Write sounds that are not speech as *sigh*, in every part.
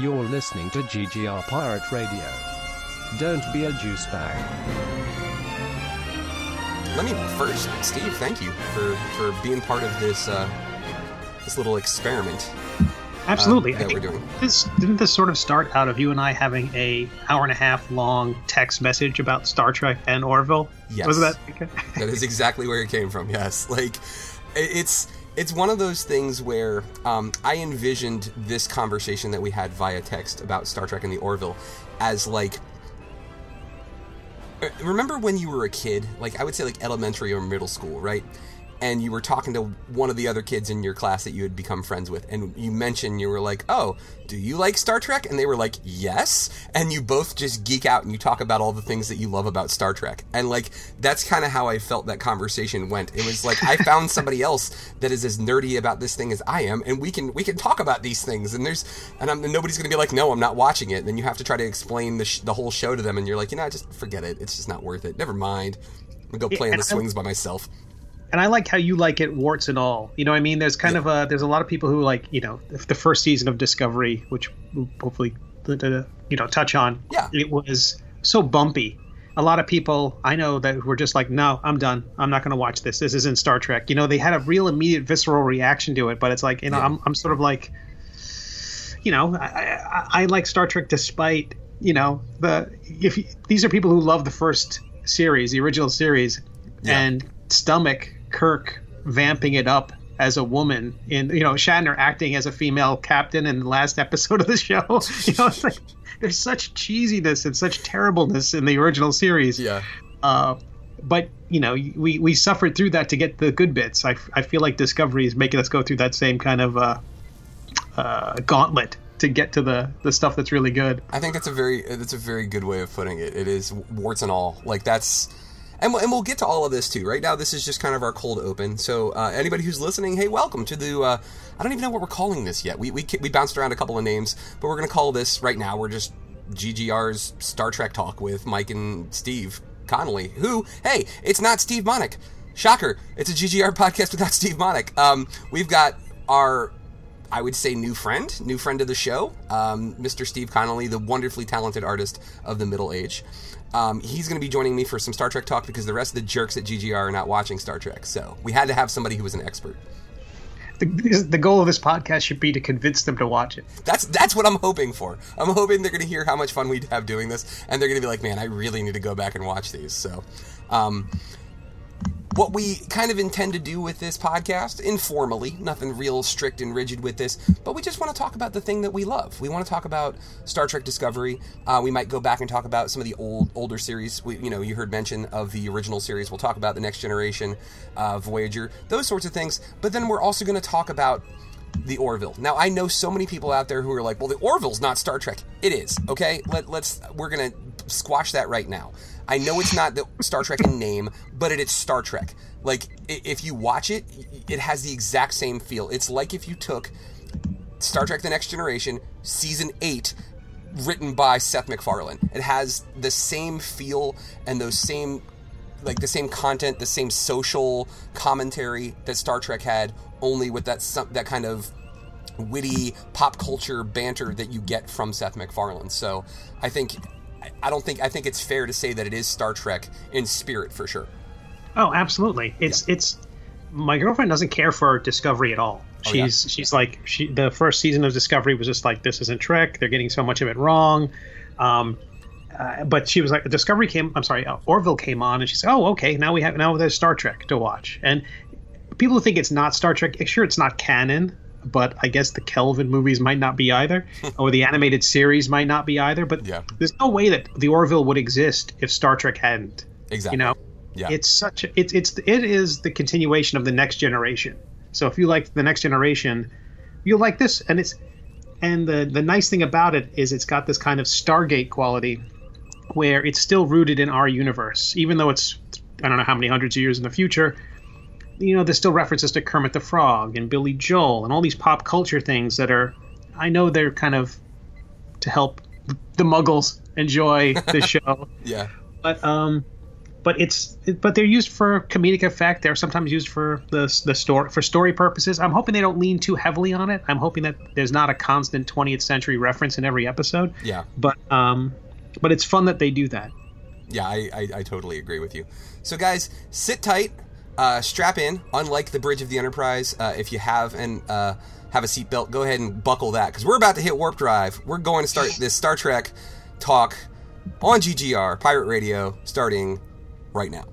You're listening to GGR Pirate Radio. Don't be a juice bag. Let me first, Steve. Thank you for for being part of this uh, this little experiment. Absolutely. uh, I that we're doing. This didn't this sort of start out of you and I having a hour and a half long text message about Star Trek and Orville? Yes. Was that? That is exactly where it came from. Yes, like it's it's one of those things where um, I envisioned this conversation that we had via text about Star Trek and the Orville as like. uh, Remember when you were a kid, like I would say, like elementary or middle school, right? And you were talking to one of the other kids in your class that you had become friends with, and you mentioned you were like, "Oh, do you like Star Trek?" And they were like, "Yes." And you both just geek out and you talk about all the things that you love about Star Trek. And like that's kind of how I felt that conversation went. It was like I found *laughs* *laughs* somebody else that is as nerdy about this thing as I am, and we can we can talk about these things. And there's and, I'm, and nobody's gonna be like, "No, I'm not watching it." And then you have to try to explain the sh- the whole show to them, and you're like, "You know, just forget it. It's just not worth it. Never mind." I'm gonna go play in and the I- swings by myself. And I like how you like it, warts and all. You know what I mean? There's kind of a there's a lot of people who like you know the first season of Discovery, which we'll hopefully you know touch on. Yeah. It was so bumpy. A lot of people I know that were just like, no, I'm done. I'm not going to watch this. This isn't Star Trek. You know, they had a real immediate visceral reaction to it, but it's like you know Yeah. I'm I'm sort of like, you know, I, I, I like Star Trek despite you know the if you, these are people who love the first series, the original series, Yeah. and stomach Kirk vamping it up as a woman in you know Shatner acting as a female captain in the last episode of the show. *laughs* you know, it's like there's such cheesiness and such terribleness in the original series. Yeah. Uh, but you know, we we suffered through that to get the good bits. I, I feel like Discovery is making us go through that same kind of uh, uh, gauntlet to get to the the stuff that's really good. I think that's a very that's a very good way of putting it. It is warts and all. Like that's and we'll, and we'll get to all of this too. Right now, this is just kind of our cold open. So uh, anybody who's listening, hey, welcome to the. Uh, I don't even know what we're calling this yet. We we we bounced around a couple of names, but we're gonna call this right now. We're just GGR's Star Trek talk with Mike and Steve Conley. Who, hey, it's not Steve Monick. Shocker! It's a GGR podcast without Steve Monick. Um, we've got our I would say new friend, new friend of the show, um, Mr. Steve Conley, the wonderfully talented artist of the middle age. Um, he's going to be joining me for some Star Trek talk because the rest of the jerks at GGR are not watching Star Trek. So we had to have somebody who was an expert. The, the goal of this podcast should be to convince them to watch it. That's that's what I'm hoping for. I'm hoping they're going to hear how much fun we have doing this, and they're going to be like, "Man, I really need to go back and watch these." So, um, what we kind of intend to do with this podcast, informally, nothing real strict and rigid with this, but we just want to talk about the thing that we love. We want to talk about Star Trek Discovery. Uh, we might go back and talk about some of the old, older series. We, you know, you heard mention of the original series. We'll talk about the Next Generation, uh, Voyager, those sorts of things. But then we're also going to talk about the Orville. Now I know so many people out there who are like, "Well, the Orville's not Star Trek." It is. Okay, Let, let's we're gonna squash that right now. I know it's not the Star Trek in name, but it is Star Trek. Like if you watch it, it has the exact same feel. It's like if you took Star Trek: The Next Generation season eight. Written by Seth MacFarlane. It has the same feel and those same like the same content, the same social commentary that Star Trek had, only with that that kind of witty pop culture banter that you get from Seth MacFarlane. So I think I- don't think I think it's fair to say that it is Star Trek in spirit for sure. Oh, absolutely. It's it's my girlfriend doesn't care for Discovery at all. Oh, yeah? She's she's like she the first season of Discovery was just like this isn't Trek. They're getting so much of it wrong. Um, uh, but she was like Discovery came. I'm sorry, uh, Orville came on, and she said, "Oh, okay, now we have now there's Star Trek to watch." And people who think it's not Star Trek, sure, it's not canon. But I guess the Kelvin movies might not be either, *laughs* or the animated series might not be either. But Yeah. there's no way that the Orville would exist if Star Trek hadn't. Exactly. You know, Yeah. it's such a, it's it's it is the continuation of the next generation. So if you like the next generation, you'll like this, and it's and the the nice thing about it is it's got this kind of Stargate quality, where it's still rooted in our universe, even though it's I don't know how many hundreds of years in the future. You know, there's still references to Kermit the Frog and Billy Joel and all these pop culture things that are, I know they're kind of to help the Muggles enjoy the *laughs* show yeah. but um but it's but they're used for comedic effect. They're sometimes used for the the story for story purposes. I'm hoping they don't lean too heavily on it. I'm hoping that there's not a constant 20th century reference in every episode. Yeah. But um, but it's fun that they do that. Yeah, I, I, I totally agree with you. So, guys, sit tight, uh, strap in. Unlike the bridge of the Enterprise, uh, if you have and uh, have a seatbelt, go ahead and buckle that because we're about to hit warp drive. We're going to start this Star Trek talk on GGR Pirate Radio, starting right now.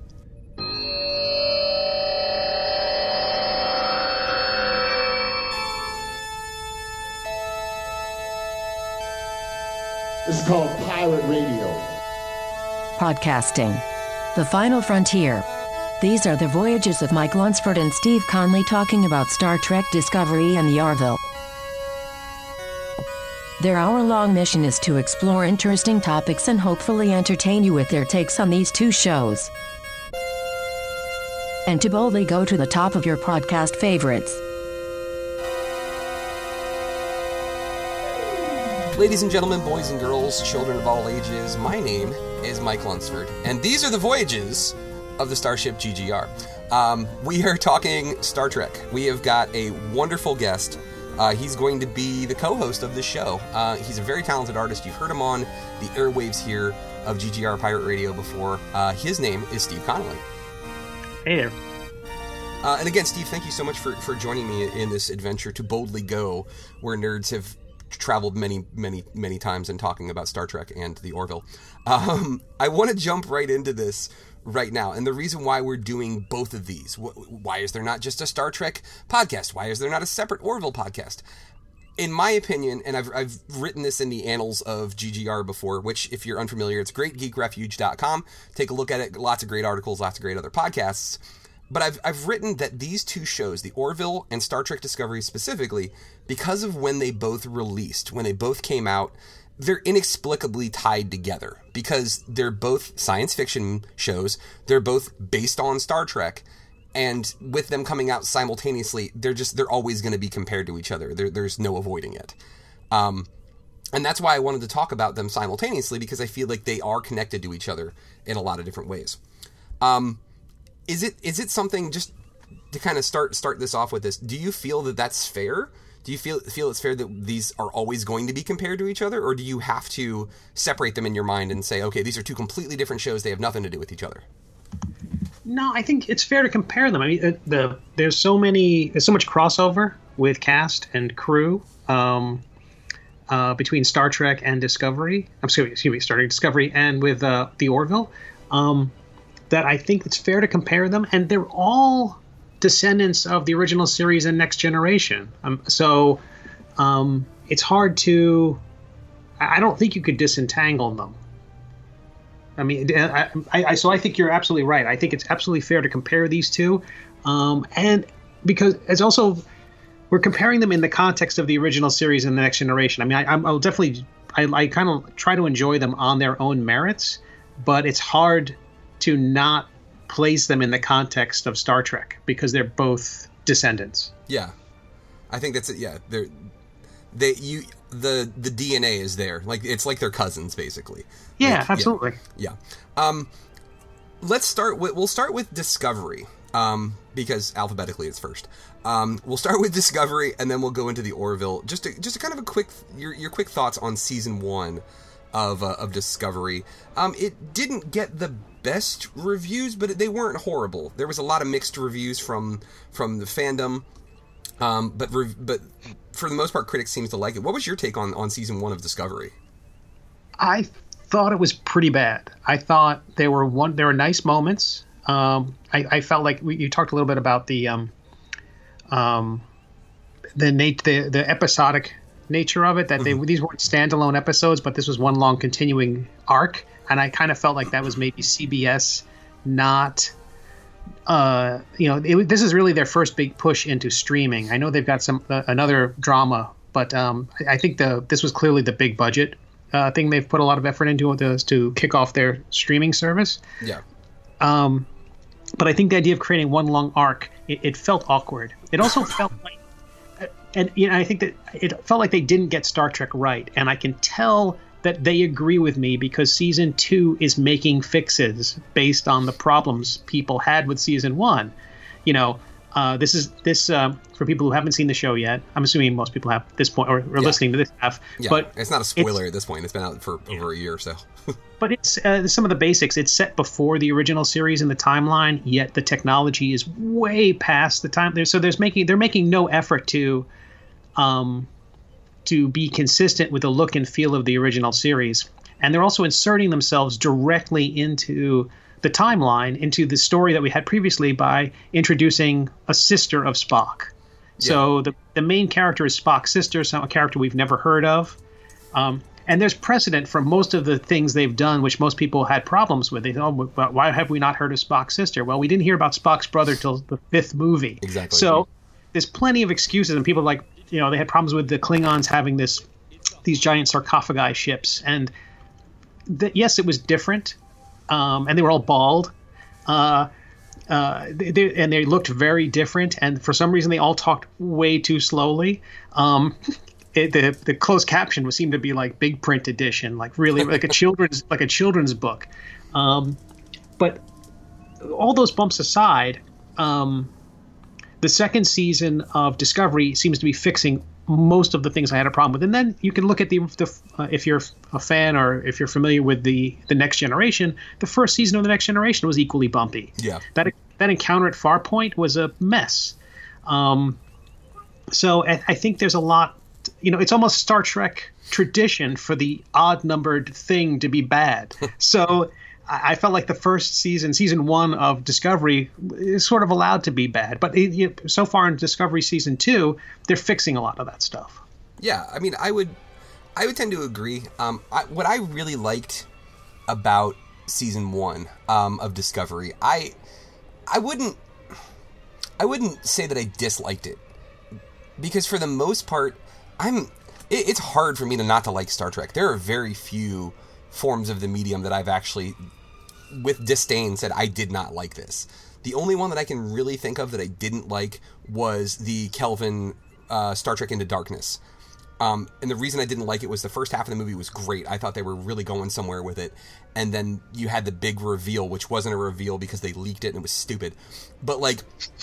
This is called Pirate Radio. Podcasting. The Final Frontier. These are the voyages of Mike Lunsford and Steve Conley talking about Star Trek Discovery and the Orville. Their hour long mission is to explore interesting topics and hopefully entertain you with their takes on these two shows. And to boldly go to the top of your podcast favorites. Ladies and gentlemen, boys and girls, children of all ages, my name is Mike Lunsford, and these are the voyages of the Starship GGR. Um, we are talking Star Trek. We have got a wonderful guest. Uh, he's going to be the co host of this show. Uh, he's a very talented artist. You've heard him on the airwaves here of GGR Pirate Radio before. Uh, his name is Steve Conley. Hey there. Uh, and again, Steve, thank you so much for, for joining me in this adventure to boldly go where nerds have traveled many, many, many times in talking about Star Trek and the Orville. Um, I want to jump right into this right now. And the reason why we're doing both of these, why is there not just a Star Trek podcast? Why is there not a separate Orville podcast? In my opinion, and I've, I've written this in the annals of GGR before, which, if you're unfamiliar, it's greatgeekrefuge.com. Take a look at it. Lots of great articles, lots of great other podcasts. But I've, I've written that these two shows, the Orville and Star Trek Discovery specifically, because of when they both released, when they both came out, they're inexplicably tied together because they're both science fiction shows. They're both based on Star Trek. And with them coming out simultaneously, they're just, they're always going to be compared to each other. There, there's no avoiding it. Um, and that's why I wanted to talk about them simultaneously because I feel like they are connected to each other in a lot of different ways. Um, is it is it something just to kind of start start this off with this? Do you feel that that's fair? Do you feel feel it's fair that these are always going to be compared to each other, or do you have to separate them in your mind and say, okay, these are two completely different shows; they have nothing to do with each other? No, I think it's fair to compare them. I mean, the, the there's so many, there's so much crossover with cast and crew um, uh, between Star Trek and Discovery. I'm sorry, excuse me, starting Discovery and with uh, the Orville. Um, that I think it's fair to compare them, and they're all descendants of the original series and Next Generation. Um, so um, it's hard to. I don't think you could disentangle them. I mean, I, I, so I think you're absolutely right. I think it's absolutely fair to compare these two, um, and because it's also we're comparing them in the context of the original series and the Next Generation. I mean, I, will definitely, I, I kind of try to enjoy them on their own merits, but it's hard to not place them in the context of Star Trek because they're both descendants. Yeah, I think that's it. Yeah, they're they you the the DNA is there. Like it's like they're cousins basically. Yeah, like, absolutely. Yeah. yeah. Um, let's start with we'll start with Discovery. Um, because alphabetically it's first. Um, we'll start with Discovery and then we'll go into the Orville. Just to, just a kind of a quick your your quick thoughts on season one of uh, of Discovery. Um, it didn't get the best reviews, but they weren't horrible. There was a lot of mixed reviews from from the fandom, um, but re- but for the most part, critics seems to like it. What was your take on on season one of Discovery? I thought it was pretty bad. I thought there were one there were nice moments. Um, I, I, felt like we, you talked a little bit about the um, um, the, the the episodic nature of it that they mm-hmm. these weren't standalone episodes, but this was one long continuing arc, and I kind of felt like that was maybe CBS not. Uh, you know, it, this is really their first big push into streaming. I know they've got some uh, another drama, but um, I, I think the this was clearly the big budget uh, thing they've put a lot of effort into to, to kick off their streaming service. Yeah. Um, but I think the idea of creating one long arc, it, it felt awkward. It also felt like and you know, I think that it felt like they didn't get Star Trek right, and I can tell that they agree with me because season two is making fixes based on the problems people had with season one. You know, uh, this is this uh, for people who haven't seen the show yet. I'm assuming most people have this point or, or listening to this have. Yeah, but it's not a spoiler at this point. It's been out for over a year or so. *laughs* but it's uh, some of the basics. It's set before the original series in the timeline, yet the technology is way past the time. So there's making they're making no effort to, um, to be consistent with the look and feel of the original series, and they're also inserting themselves directly into the timeline, into the story that we had previously by introducing a sister of Spock. So the the main character is Spock's sister, so a character we've never heard of. Um, and there's precedent for most of the things they've done, which most people had problems with. They thought, oh, why have we not heard of Spock's sister? Well, we didn't hear about Spock's brother till the fifth movie. Exactly. So there's plenty of excuses, and people like, you know, they had problems with the Klingons having this these giant sarcophagi ships, and yes, it was different, um, and they were all bald. Uh, uh, they, they, and they looked very different, and for some reason they all talked way too slowly. Um, *laughs* it, the the closed caption was seemed to be like big print edition, like really like a children's like a children's book. Um, but all those bumps aside, um, the second season of Discovery seems to be fixing most of the things I had a problem with. And then you can look at the, the uh, if you're a fan or if you're familiar with the the Next Generation, the first season of the Next Generation was equally bumpy. Yeah. That that encounter at Farpoint was a mess. Um, so I, I think there's a lot. You know, it's almost Star Trek tradition for the odd numbered thing to be bad. *laughs* so I felt like the first season, season one of Discovery, is sort of allowed to be bad. But it, you, so far in Discovery season two, they're fixing a lot of that stuff. Yeah, I mean, I would, I would tend to agree. Um, I, what I really liked about season one um, of Discovery, I, I wouldn't, I wouldn't say that I disliked it, because for the most part, I'm. It, it's hard for me to not to like Star Trek. There are very few forms of the medium that I've actually with disdain said I did not like this. The only one that I can really think of that I didn't like was the Kelvin uh, Star Trek Into Darkness. Um, and the reason I didn't like it was the first half of the movie was great. I thought they were really going somewhere with it. And then you had the big reveal, which wasn't a reveal because they leaked it and it was stupid. But like, *laughs*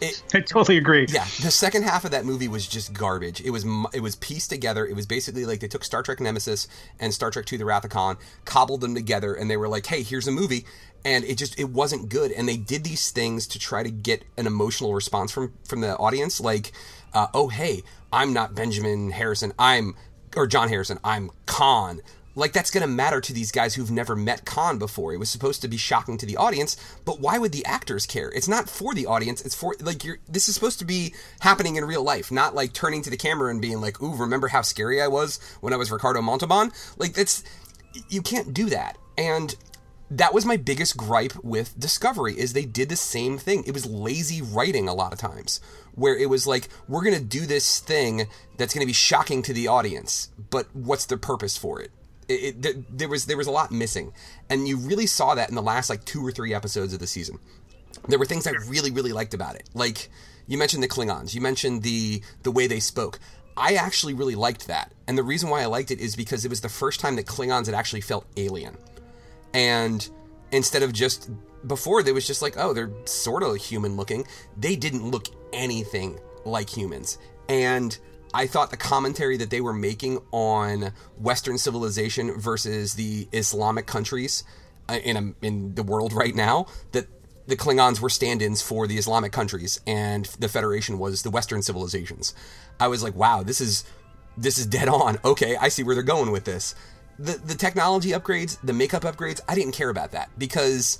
it, I totally agree. yeah, the second half of that movie was just garbage. It was it was pieced together. It was basically like they took Star Trek Nemesis and Star Trek II: The Wrath of Khan, cobbled them together, and they were like, "Hey, here's a movie." And it just it wasn't good. And they did these things to try to get an emotional response from from the audience, like, uh, "Oh, hey, I'm not Benjamin Harrison. I'm or John Harrison. I'm Khan." Like that's going to matter to these guys who've never met Khan before. It was supposed to be shocking to the audience, but why would the actors care? It's not for the audience. It's for like you're. This is supposed to be happening in real life, not like turning to the camera and being like, "Ooh, remember how scary I was when I was Ricardo Montalban?" Like that's you can't do that. And that was my biggest gripe with Discovery is they did the same thing. It was lazy writing a lot of times where it was like we're going to do this thing that's going to be shocking to the audience, but what's the purpose for it? It, it, there was there was a lot missing, and you really saw that in the last like two or three episodes of the season. There were things I really really liked about it, like you mentioned the Klingons, you mentioned the the way they spoke. I actually really liked that, and the reason why I liked it is because it was the first time that Klingons had actually felt alien, and instead of just before they was just like oh they're sort of human looking, they didn't look anything like humans, and I thought the commentary that they were making on Western civilization versus the Islamic countries uh, in a, in the world right now that the Klingons were stand-ins for the Islamic countries and the Federation was the Western civilizations. I was like, wow, this is this is dead on. Okay, I see where they're going with this. The the technology upgrades, the makeup upgrades, I didn't care about that because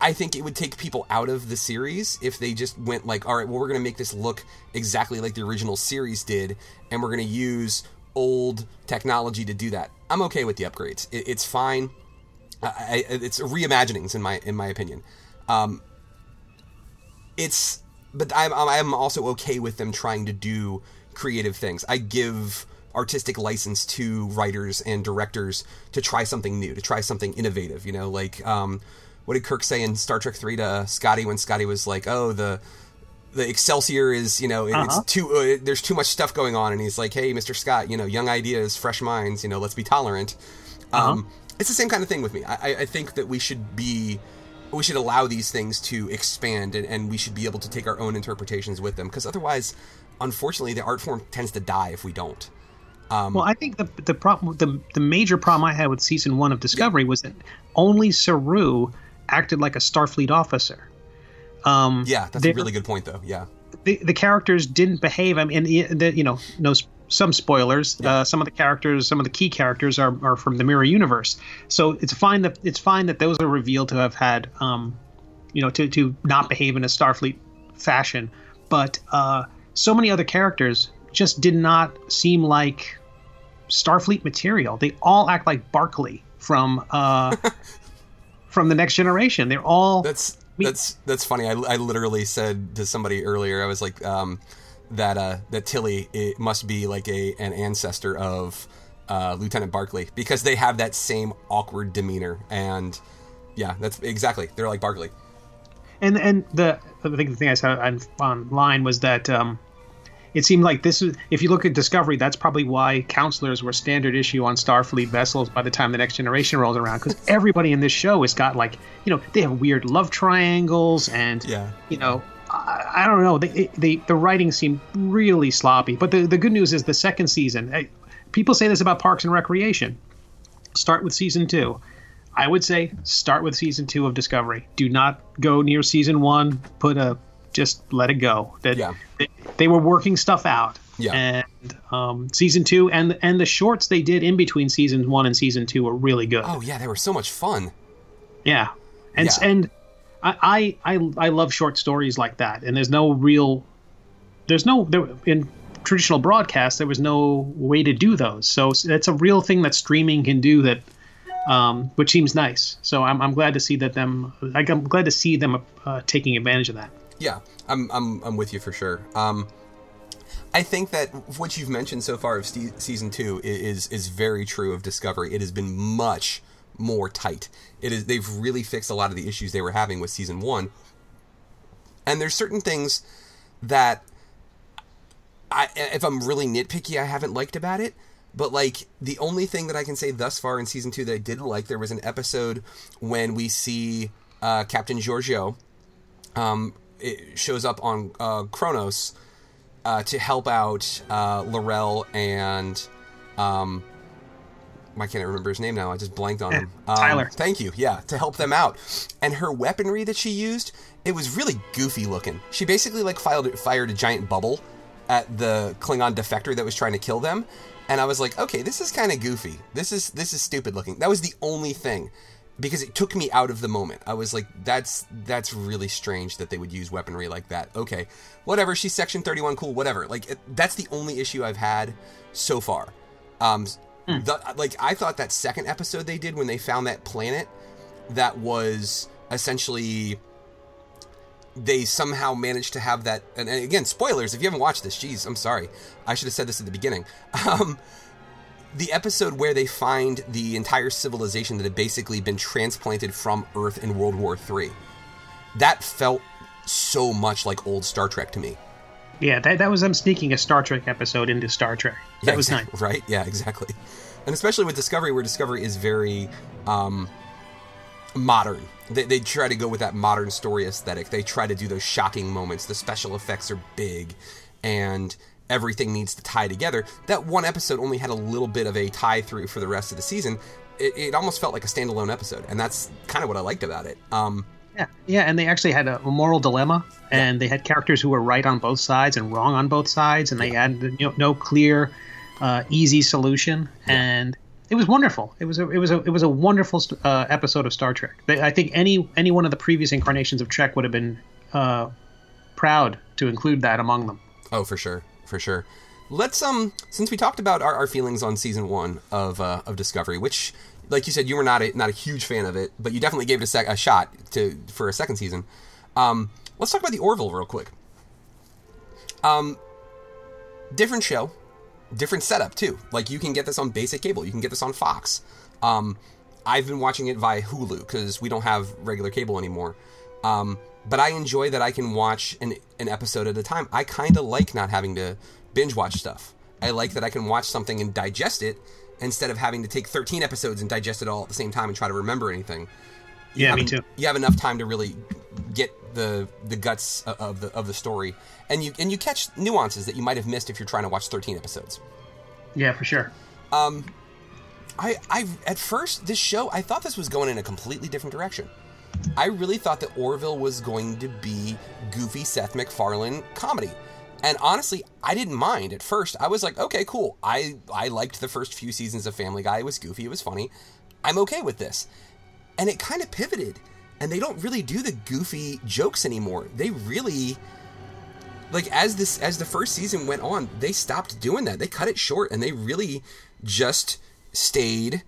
I think it would take people out of the series if they just went like, all right, well, we're going to make this look exactly like the original series did, and we're going to use old technology to do that. I'm okay with the upgrades. It, it's fine. I, I, it's reimaginings in my in my opinion. Um, it's, but I'm I'm also okay with them trying to do creative things. I give artistic license to writers and directors to try something new, to try something innovative. You know, like um, what did Kirk say in Star Trek Three to Scotty when Scotty was like, "Oh, the the Excelsior is, you know, Uh-huh. it's too. Uh, there's too much stuff going on, and he's like, "Hey, Mr. Scott, you know, young ideas, fresh minds. You know, let's be tolerant." Uh-huh. Um, it's the same kind of thing with me. I, I- I think that we should be, we should allow these things to expand, and, and we should be able to take our own interpretations with them, because otherwise, unfortunately, the art form tends to die if we don't. Well, I think the the problem, the the major problem I had with season one of Discovery was that only Saru acted like a Starfleet officer. Um, Yeah, that's a really good point, though. Yeah, the the characters didn't behave. I mean, the, you know, no some spoilers. Uh, some of the characters, some of the key characters are, are from the mirror universe. So it's fine that it's fine that those are revealed to have had, um, you know, to to not behave in a Starfleet fashion. But uh, so many other characters just did not seem like Starfleet material. They all act like Barclay from uh, *laughs* from the Next Generation. They're all That's We- that's that's funny. I, I literally said to somebody earlier, I was like, um, that uh, that Tilly it must be like a an ancestor of uh, Lieutenant Barclay because they have that same awkward demeanor and yeah, that's exactly they're like Barclay. and and the I think the thing I said online was that um, it seemed like this is if you look at Discovery, that's probably why counselors were standard issue on Starfleet vessels by the time the Next Generation rolls around because *laughs* everybody in this show has got like you know they have weird love triangles and Yeah. you know. I, I don't know. They, they, the writing seemed really sloppy. But the, the good news is the second season. eh, People say this about Parks and Recreation. Start with season two. I would say start with season two of Discovery. Do not go near season one. Put a just let it go. That Yeah. they, they were working stuff out. Yeah. And um, season two and and the shorts they did in between season one and season two were really good. Oh yeah, they were so much fun. Yeah, and Yeah. and I, I I I love short stories like that. And there's no real, there's no there in traditional broadcast there was no way to do those. So it's a real thing that streaming can do that, um, which seems nice. So I'm I'm glad to see that them. I'm glad to see them uh, taking advantage of that. Yeah, I'm I'm I'm with you for sure. Um, I think that what you've mentioned so far of season two is is very true of Discovery. It has been much more tight. It is they've really fixed a lot of the issues they were having with season one. And there's certain things that I if I'm really nitpicky, I haven't liked about it. But like the only thing that I can say thus far in season two that I did like, there was an episode when we see uh, Captain Georgiou um, shows up on uh, Kronos uh, to help out uh, L'Rell and um, I can't remember his name now. I just blanked on him. Um, Tyler. Thank you. Yeah, to help them out. And her weaponry that she used, it was really goofy looking. She basically like fired, fired a giant bubble at the Klingon defector that was trying to kill them. And I was like, okay, this is kind of goofy. This is this is stupid looking. That was the only thing because it took me out of the moment. I was like, that's that's really strange that they would use weaponry like that. Okay, whatever. She's Section Thirty One, cool. Whatever. Like it, that's the only issue I've had so far. Um, the, like I thought that second episode they did when they found that planet that was essentially they somehow managed to have that and, and again spoilers if you haven't watched this jeez i'm sorry i should have said this at the beginning *laughs* um, the episode where they find the entire civilization that had basically been transplanted from earth in world war iii that felt so much like old star trek to me. Yeah, that, that was them sneaking a Star Trek episode into Star Trek. That Yeah, was nice. right? Yeah exactly. And especially with discovery where discovery is very um, modern. They, they try to go with that modern story aesthetic. They try to do those shocking moments. The special effects are big. And everything needs to tie together. That one episode only had a little bit of a tie through for the rest of the season. It, it almost felt like a standalone episode and that's kind of what i liked about it. Um, Yeah, yeah, and they actually had a moral dilemma, and they had characters who were right on both sides and wrong on both sides, and they had you know, no clear, uh, easy solution, and it was wonderful. It was a it was a it was a wonderful uh, episode of Star Trek. They- I think any any one of the previous incarnations of Trek would have been uh, proud to include that among them. Oh, for sure, for sure. Let's um, since we talked about our, our feelings on season one of uh, of Discovery, which, like you said, you were not a not a huge fan of it, but you definitely gave it a, sec- a shot to for a second season. Um, let's talk about the Orville real quick. Um, different show, different setup too. Like you can get this on basic cable, you can get this on Fox. Um, I've been watching it via Hulu because we don't have regular cable anymore. Um, but I enjoy that I can watch an, an episode at a time. I kind of like not having to binge watch stuff. I like that I can watch something and digest it instead of having to take 13 episodes and digest it all at the same time and try to remember anything. Yeah, have me en- too. You have enough time to really get the the guts of the of the story, and you and you catch nuances that you might have missed if you're trying to watch 13 episodes. Yeah, for sure. Um, I, I at first this show I thought this was going in a completely different direction. I really thought that Orville was going to be goofy Seth MacFarlane comedy. And honestly, I didn't mind at first. I was like, okay, cool. I I liked the first few seasons of Family Guy. It was goofy, it was funny. I'm okay with this. And it kind of pivoted. And they don't really do the goofy jokes anymore. They really like as this as the first season went on, they stopped doing that. They cut it short and they really just stayed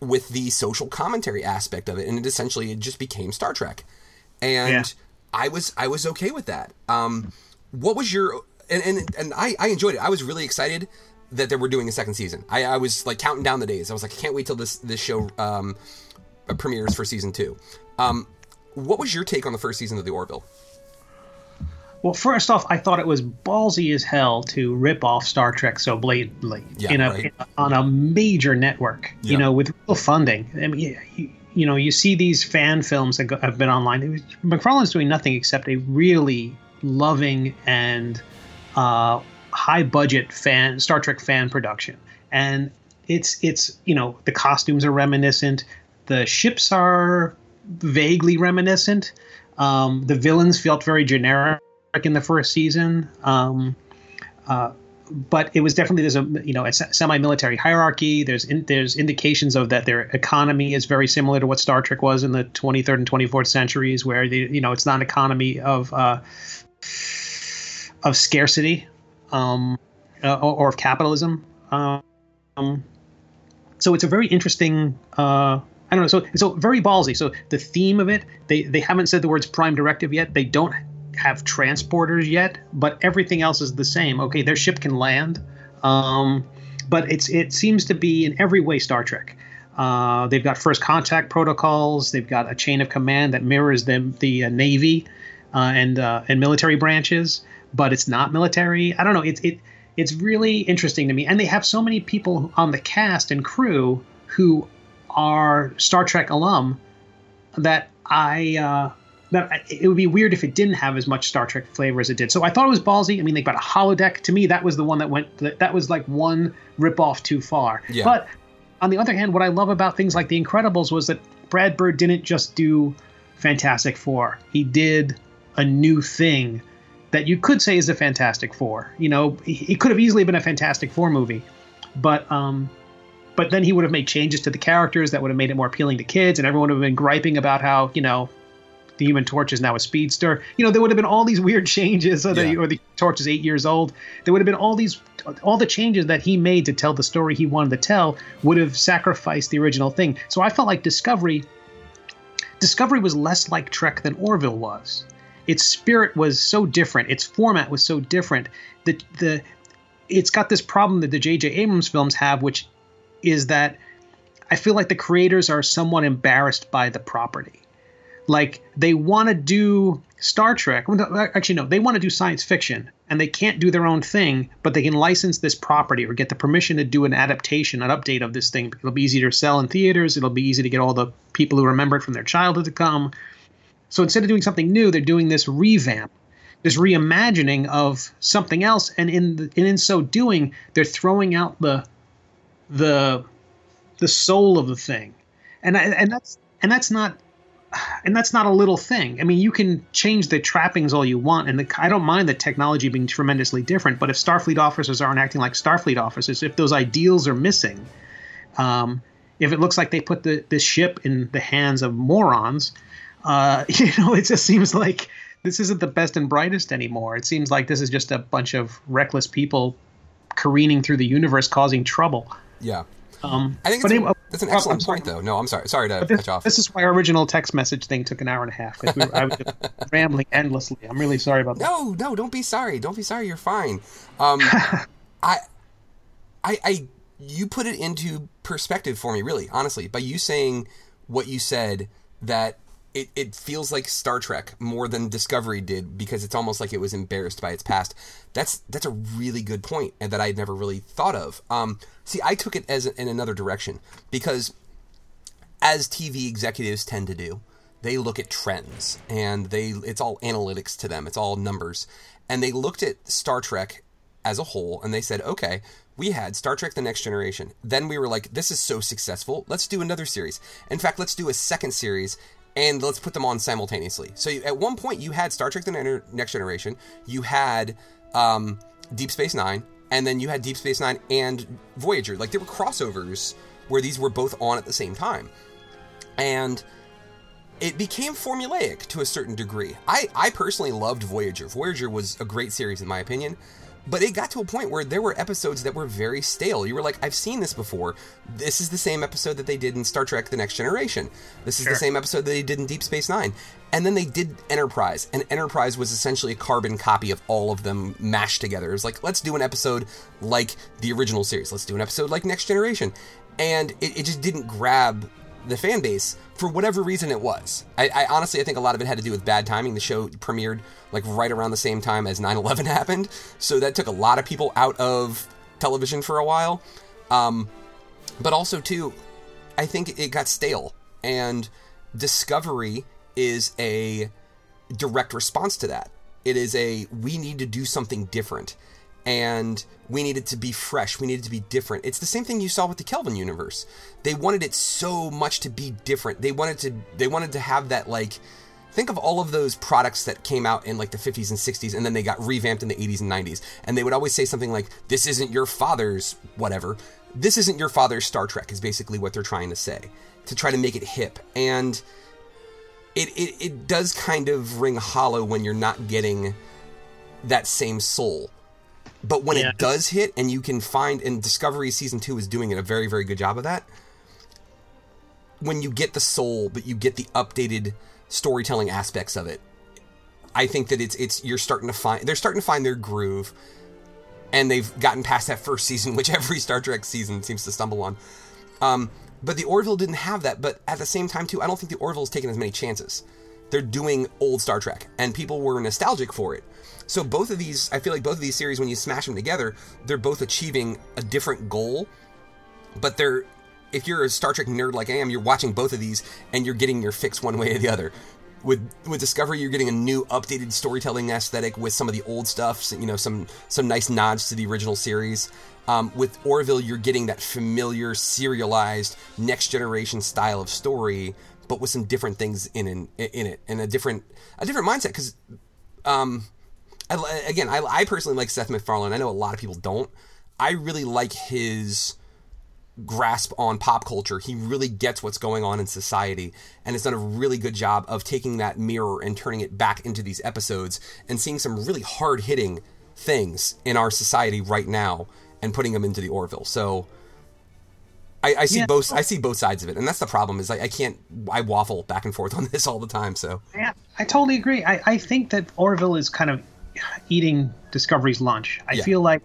with the social commentary aspect of it and it essentially it just became Star Trek. And Yeah. I was I was okay with that. Um what was your and and, and I, I enjoyed it. I was really excited that they were doing a second season. I, I was like counting down the days. I was like, I can't wait till this this show um premieres for season two. Um what was your take on the first season of the Orville? Well, first off, I thought it was ballsy as hell to rip off Star Trek so blatantly Yeah, in a, right. on a major network. Yeah. You know, with real funding. I mean, you, you know, you see these fan films that go, have been online. Was, MacFarlane's doing nothing except a really loving and uh, high budget fan Star Trek fan production, and it's it's you know the costumes are reminiscent, the ships are vaguely reminiscent. Um, the villains felt very generic in the first season. Um, uh, but it was definitely there's a you know a semi-military hierarchy. There's in, there's indications of that their economy is very similar to what Star Trek was in the 23rd and 24th centuries, where the you know it's not an economy of uh, of scarcity um, uh, or, or of capitalism. Um, so it's a very interesting. Uh, I don't know. So so very ballsy. So the theme of it, they they haven't said the words prime directive yet. They don't have transporters yet, but everything else is the same. Okay, their ship can land, um, but it's it seems to be in every way Star Trek. Uh, they've got first contact protocols. They've got a chain of command that mirrors them the uh, Navy uh, and uh, and military branches, but it's not military. I don't know. It's it it's really interesting to me, and they have so many people on the cast and crew who are Star Trek alum that I uh, that it would be weird if it didn't have as much Star Trek flavor as it did. So I thought it was ballsy. I mean, they got a holodeck. To me, that was the one that went. That, was like one ripoff too far. Yeah. But on the other hand, what I love about things like The Incredibles was that Brad Bird didn't just do Fantastic Four. He did a new thing that you could say is a Fantastic Four. You know, he- it could have easily been a Fantastic Four movie, but um, but then he would have made changes to the characters that would have made it more appealing to kids, and everyone would have been griping about how you know the Human Torch is now a speedster. You know, there would have been all these weird *laughs* changes, or the, Yeah. or the Torch is eight years old. There would have been all these, all the changes that he made to tell the story he wanted to tell would have sacrificed the original thing. So I felt like Discovery, Discovery was less like Trek than Orville was. Its spirit was so different. Its format was so different. The the it's got this problem that the J.J. Abrams films have, which is that I feel like the creators are somewhat embarrassed by the property. Like they want to do Star Trek. Actually, no, they want to do science fiction, and they can't do their own thing, but they can license this property or get the permission to do an adaptation, an update of this thing. It'll be easier to sell in theaters. It'll be easy to get all the people who remember it from their childhood to come. So instead of doing something new, they're doing this revamp, this reimagining of something else, and in the, and in so doing, they're throwing out the the the soul of the thing, and I, and that's and that's not and that's not a little thing. I mean, you can change the trappings all you want, and the, I don't mind the technology being tremendously different. But if Starfleet officers aren't acting like Starfleet officers, if those ideals are missing, um, if it looks like they put the this ship in the hands of morons, uh, *laughs* you know, it just seems like this isn't the best and brightest anymore. It seems like this is just a bunch of reckless people careening through the universe, causing trouble. Yeah. Um, I think it's anyway- that's an I'm excellent sorry. point, though. No, I'm sorry. Sorry to But this, cut you off. this is why our original text message thing took an hour and a half because we were, I was just *laughs* rambling endlessly. I'm really sorry about that. No, no, don't be sorry. Don't be sorry. You're fine. Um, *laughs* I, I, I, you put it into perspective for me, really, honestly, by you saying what you said that it, it feels like Star Trek more than Discovery did because it's almost like it was embarrassed by its past. That's that's a really good point and that I'd never really thought of. Um, see, I took it as in another direction because as TV executives tend to do, they look at trends and they it's all analytics to them. It's all numbers. And they looked at Star Trek as a whole and they said, "Okay, we had Star Trek The Next Generation. Then we were like, this is so successful. Let's do another series. In fact, let's do a second series and let's put them on simultaneously. So at one point, you had Star Trek The Next Generation, you had um, Deep Space Nine, and then you had Deep Space Nine and Voyager. Like there were crossovers where these were both on at the same time. And it became formulaic to a certain degree. I, I personally loved Voyager. Voyager was a great series, in my opinion. But it got to a point where there were episodes that were very stale. You were like, I've seen this before. This is the same episode that they did in Star Trek The Next Generation. This is Sure. the same episode that they did in Deep Space Nine. And then they did Enterprise, and Enterprise was essentially a carbon copy of all of them mashed together. It was like, let's do an episode like the original series. Let's do an episode like Next Generation. And it, it just didn't grab the fan base for whatever reason it was. I, I honestly I think a lot of it had to do with bad timing. The show premiered like right around the same time as 9/11 *laughs* happened, so that took a lot of people out of television for a while. Um, but also too, I think it got stale, and Discovery is a direct response to that. It is a we need to do something different. And we needed to be fresh. We needed to be different. It's the same thing you saw with the Kelvin universe. They wanted it so much to be different. They wanted to they wanted to have that like think of all of those products that came out in like the 50s and 60s and then they got revamped in the 80s and 90s and they would always say something like this isn't your father's whatever this isn't your father's star trek is basically what they're trying to say to try to make it hip and it, it, it does kind of ring hollow when you're not getting that same soul but when Yeah. it does hit and you can find and discovery season 2 is doing it a very very good job of that when you get the soul but you get the updated storytelling aspects of it i think that it's it's you're starting to find they're starting to find their groove and they've gotten past that first season *laughs* which every star trek season seems to stumble on um, but the orville didn't have that but at the same time too i don't think the orville's taken as many chances they're doing old star trek and people were nostalgic for it so both of these i feel like both of these series when you smash them together they're both achieving a different goal but they're if you're a Star Trek nerd like I am, you're watching both of these and you're getting your fix one way or the other. With with Discovery, you're getting a new updated storytelling aesthetic with some of the old stuff, you know, some some nice nods to the original series. Um, with Orville, you're getting that familiar, serialized, next generation style of story, but with some different things in in, in it and a different a different mindset. Because um, I, again, I, I personally like Seth MacFarlane. I know a lot of people don't. I really like his grasp on pop culture. He really gets what's going on in society and has done a really good job of taking that mirror and turning it back into these episodes and seeing some really hard hitting things in our society right now and putting them into the Orville. So I, I see Yeah. both I see both sides of it. And that's the problem is I, I can't I waffle back and forth *laughs* on this all the time. So Yeah, I totally agree. I, I think that Orville is kind of eating Discovery's lunch. I Yeah. feel like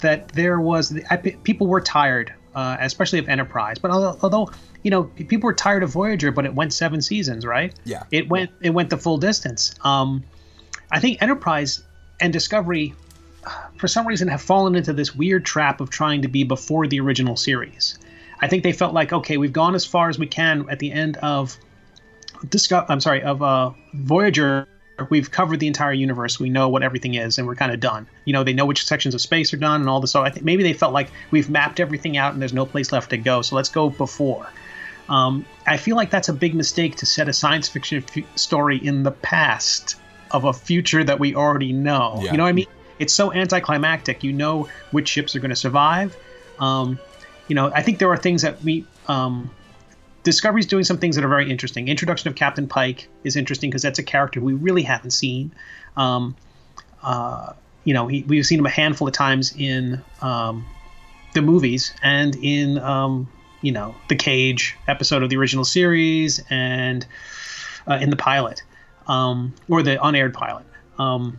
that there was I, people were tired, uh, especially of Enterprise. But although, although you know people were tired of Voyager, but it went seven seasons, right? Yeah. it went it went the full distance. Um, I think Enterprise and Discovery, for some reason, have fallen into this weird trap of trying to be before the original series. I think they felt like, okay, we've gone as far as we can at the end of Disco- I'm sorry, of uh, Voyager. We've covered the entire universe. We know what everything is, and we're kind of done. You know, they know which sections of space are done and all this. So I think maybe they felt like we've mapped everything out, and there's no place left to go. So let's go before. Um, I feel like that's a big mistake to set a science fiction f- story in the past of a future that we already know. Yeah. You know what I mean? It's so anticlimactic. You know which ships are going to survive. Um, you know, I think there are things that we. Um, Discovery's doing some things that are very interesting. Introduction of Captain Pike is interesting because that's a character we really haven't seen. Um, uh, you know, he, we've seen him a handful of times in um, the movies and in um, you know the Cage episode of the original series and uh, in the pilot um, or the unaired pilot. Um,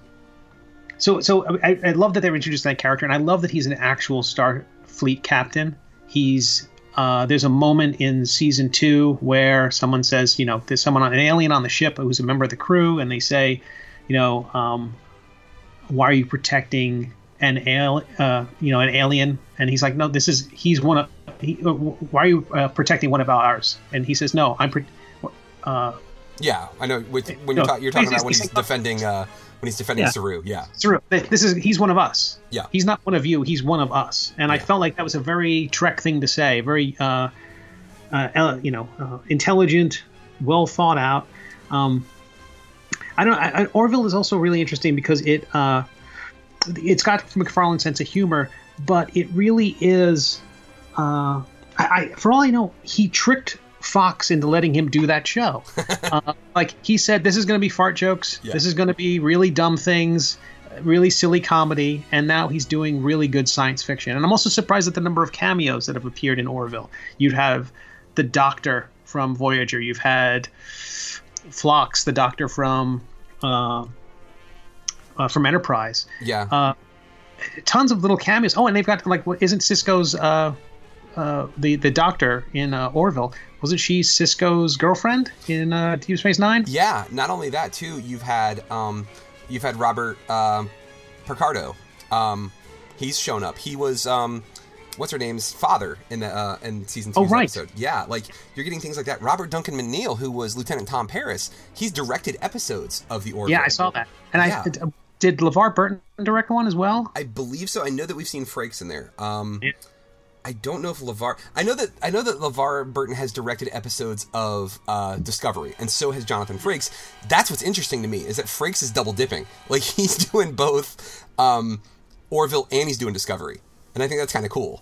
so, so I, I love that they were introducing that character, and I love that he's an actual Starfleet captain. He's uh, there's a moment in season two where someone says, you know, there's someone on an alien on the ship who's a member of the crew, and they say, you know, um, why are you protecting an al- uh, you know, an alien? And he's like, no, this is he's one of. He, uh, why are you uh, protecting one of ours? And he says, no, I'm. Pre- uh, Yeah, I know. With, when No, you're, ta- you're talking about when he's- defending uh, when he's defending Yeah. Saru. Yeah, Saru, this is he's one of us. Yeah. he's not one of you. He's one of us. And I felt like that was a very Trek thing to say. Very, uh, uh, you know, uh, intelligent, well thought out. Um, I don't. I, I, Orville is also really interesting because it uh, it's got MacFarlane's sense of humor, but it really is. Uh, I, I, for all I know, he tricked Fox into letting him do that show. *laughs* uh, like he said, this is going to be fart jokes. Yeah. This is going to be really dumb things, really silly comedy, and now he's doing really good science fiction. And I'm also surprised at the number of cameos that have appeared in Orville. You'd have the Doctor from Voyager. You've had Phlox, the Doctor from uh, uh, from Enterprise yeah. Uh, tons of little cameos. Oh, and they've got like, what isn't Sisko's uh, uh, the the doctor in uh, Orville? Wasn't she Sisko's girlfriend in uh, Deep Space Nine? Yeah, not only that too, you've had um, you've had Robert um, Picardo. Um, he's shown up. He was um, what's her name's father in the uh, in season two Oh, right. episode. Yeah, like you're getting things like that. Robert Duncan McNeil, who was Lieutenant Tom Paris, he's directed episodes of the Orville. Yeah, I saw that. And Yeah. I uh, did LeVar Burton direct one as well. I believe so. I know that we've seen Frakes in there. Um, Yeah. I don't know if LeVar. I know that I know that LeVar Burton has directed episodes of uh, Discovery, and so has Jonathan Frakes. That's what's interesting to me is that Frakes is double dipping. *laughs* Like he's doing both um, Orville and he's doing Discovery, and I think that's kind of cool.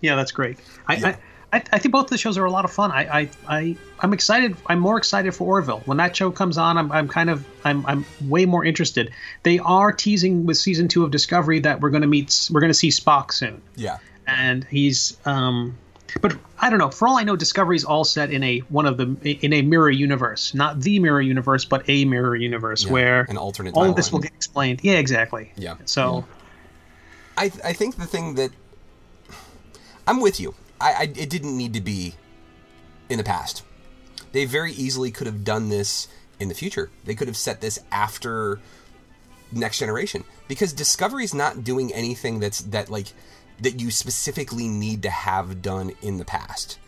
Yeah, that's great. I, Yeah. I, I, I think both the shows are a lot of fun. I, I, I, I'm excited. I'm more excited for Orville. When that show comes on, I'm, I'm kind of, I'm, I'm way more interested. They are teasing with season two of Discovery that we're going to meet, we're going to see Spock soon, Yeah, and he's, um, but I don't know. For all I know, Discovery's all set in a one of the in a mirror universe, not the mirror universe, but a mirror universe Yeah, where an alternate all of this will get explained. Yeah, exactly. Yeah. So. I I think the thing that I'm with you. I, I it didn't need to be in the past. They very easily could have done this in the future. They could have set this after next generation because Discovery's not doing anything that's that like that you specifically need to have done in the past.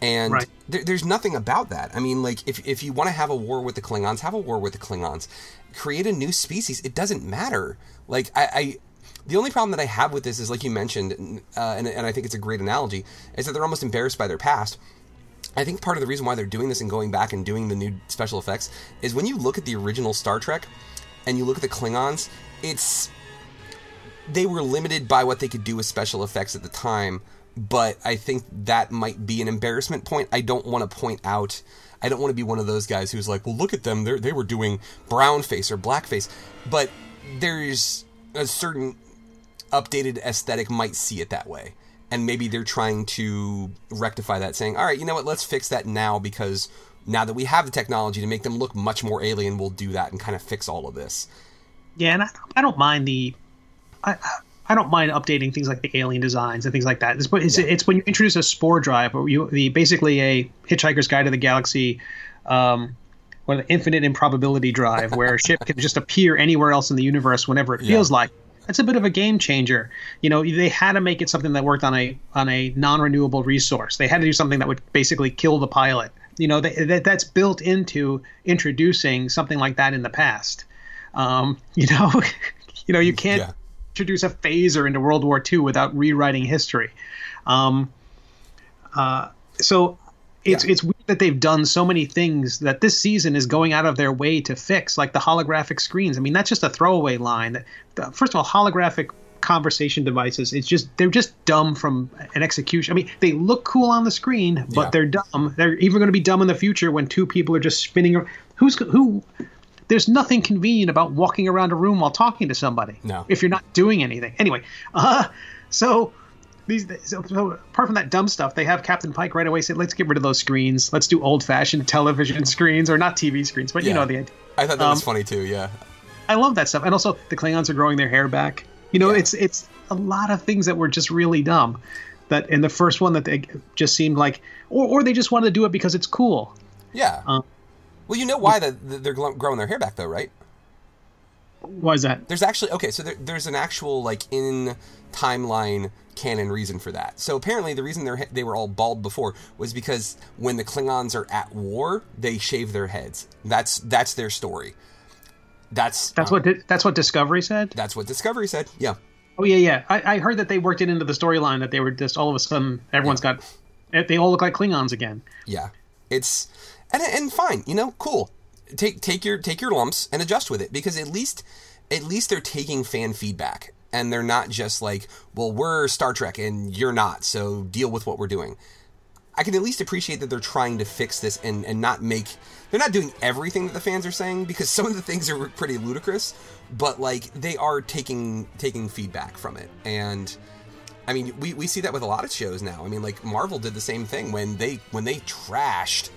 And Right. there, there's nothing about that. I mean, like, if, if you want to have a war with the Klingons, have a war with the Klingons. Create a new species. It doesn't matter. Like, I, I the only problem that I have with this is, like you mentioned, uh, and, and I think it's a great analogy, is that they're almost embarrassed by their past. I think part of the reason why they're doing this and going back and doing the new special effects is when you look at the original Star Trek and you look at the Klingons, it's they were limited by what they could do with special effects at the time, but I think that might be an embarrassment point. I don't want to point out. I don't want to be one of those guys who's like, "Well, look at them. They they were doing brown face or black face," but there's a certain updated aesthetic might see it that way. And maybe they're trying to rectify that, saying, all right, you know what, let's fix that now because now that we have the technology to make them look much more alien, we'll do that and kind of fix all of this. Yeah, and I, I don't mind the, I, I don't mind updating things like the alien designs and things like that. It's, it's, it's when you introduce a spore drive, or you the basically a Hitchhiker's Guide to the Galaxy, um, or the infinite improbability drive, where a ship *laughs* can just appear anywhere else in the universe whenever it feels like. That's a bit of a game changer. You know, they had to make it something that worked on a on a non-renewable resource. They had to do something that would basically kill the pilot. You know, they, that that's built into introducing something like that in the past. Um, *laughs* you know, you know, you can't Yeah. Introduce a phaser into World War II without rewriting history. Um, uh, so it's Yeah. it's weird that they've done so many things that this season is going out of their way to fix, like the holographic screens. I mean, that's just a throwaway line. First of all, holographic conversation devices it's just they're just dumb from an execution i mean they look cool on the screen but Yeah. they're dumb they're even going to be dumb in the future when two people are just spinning who's who there's nothing convenient about walking around a room while talking to somebody No. if you're not doing anything anyway uh so these so, so apart from that dumb stuff they have captain pike right away say let's get rid of those screens let's do old-fashioned television *laughs* screens or not tv screens but you know the idea I thought that was Um, funny too, yeah. I love that stuff, and also the Klingons are growing their hair back. You know, Yeah. it's it's a lot of things that were just really dumb. that in the first one that they just seemed like, or or they just wanted to do it because it's cool. Yeah. Um, well, you know why that they're growing their hair back though, right? Why is that? There's actually okay, so there, there's an actual like in timeline canon reason for that. So apparently, the reason they they were all bald before was because when the Klingons are at war, they shave their heads. That's that's their story. That's That's uh, what that's what Discovery said. that's what Discovery said. Yeah, Oh yeah, yeah. I, I heard that they worked it into the storyline that they were just all of a sudden everyone's got they all look like Klingons again. yeah. It's and and fine, you know, cool. Take take your take your lumps and adjust with it because at least at least they're taking fan feedback and they're not just like, well, we're Star Trek and you're not, so deal with what we're doing. I can at least appreciate that they're trying to fix this and, and not make they're not doing everything that the fans are saying because *laughs* some of the things are pretty ludicrous, but like they are taking taking feedback from it. And I mean we, we see that with a lot of shows now. I mean like Marvel did the same thing when they when they trashed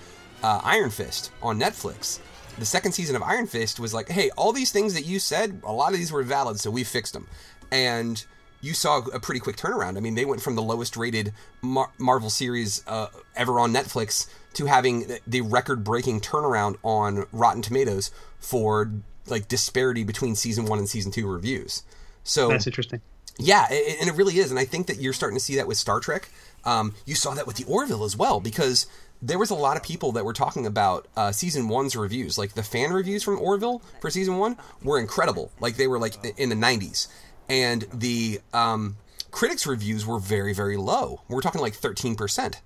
uh, Iron Fist on Netflix. The second season of Iron Fist was like, hey, all these things that you said, a lot of these were valid, so we fixed them. And you saw a pretty quick turnaround. I mean, they went from the lowest rated Mar- Marvel series uh, ever on Netflix to having the record breaking turnaround on Rotten Tomatoes for like disparity between season one and season two reviews. So That's interesting. yeah, a- and it really is, and I think that you're starting to see that with Star Trek. Um, you saw that with the Orville as well, because there was a lot of people that were talking about uh, season one's reviews, like the fan reviews from Orville for season one were incredible. Like they were like in the 90s, and the um, critics' reviews were very very low. We're talking like 13 percent,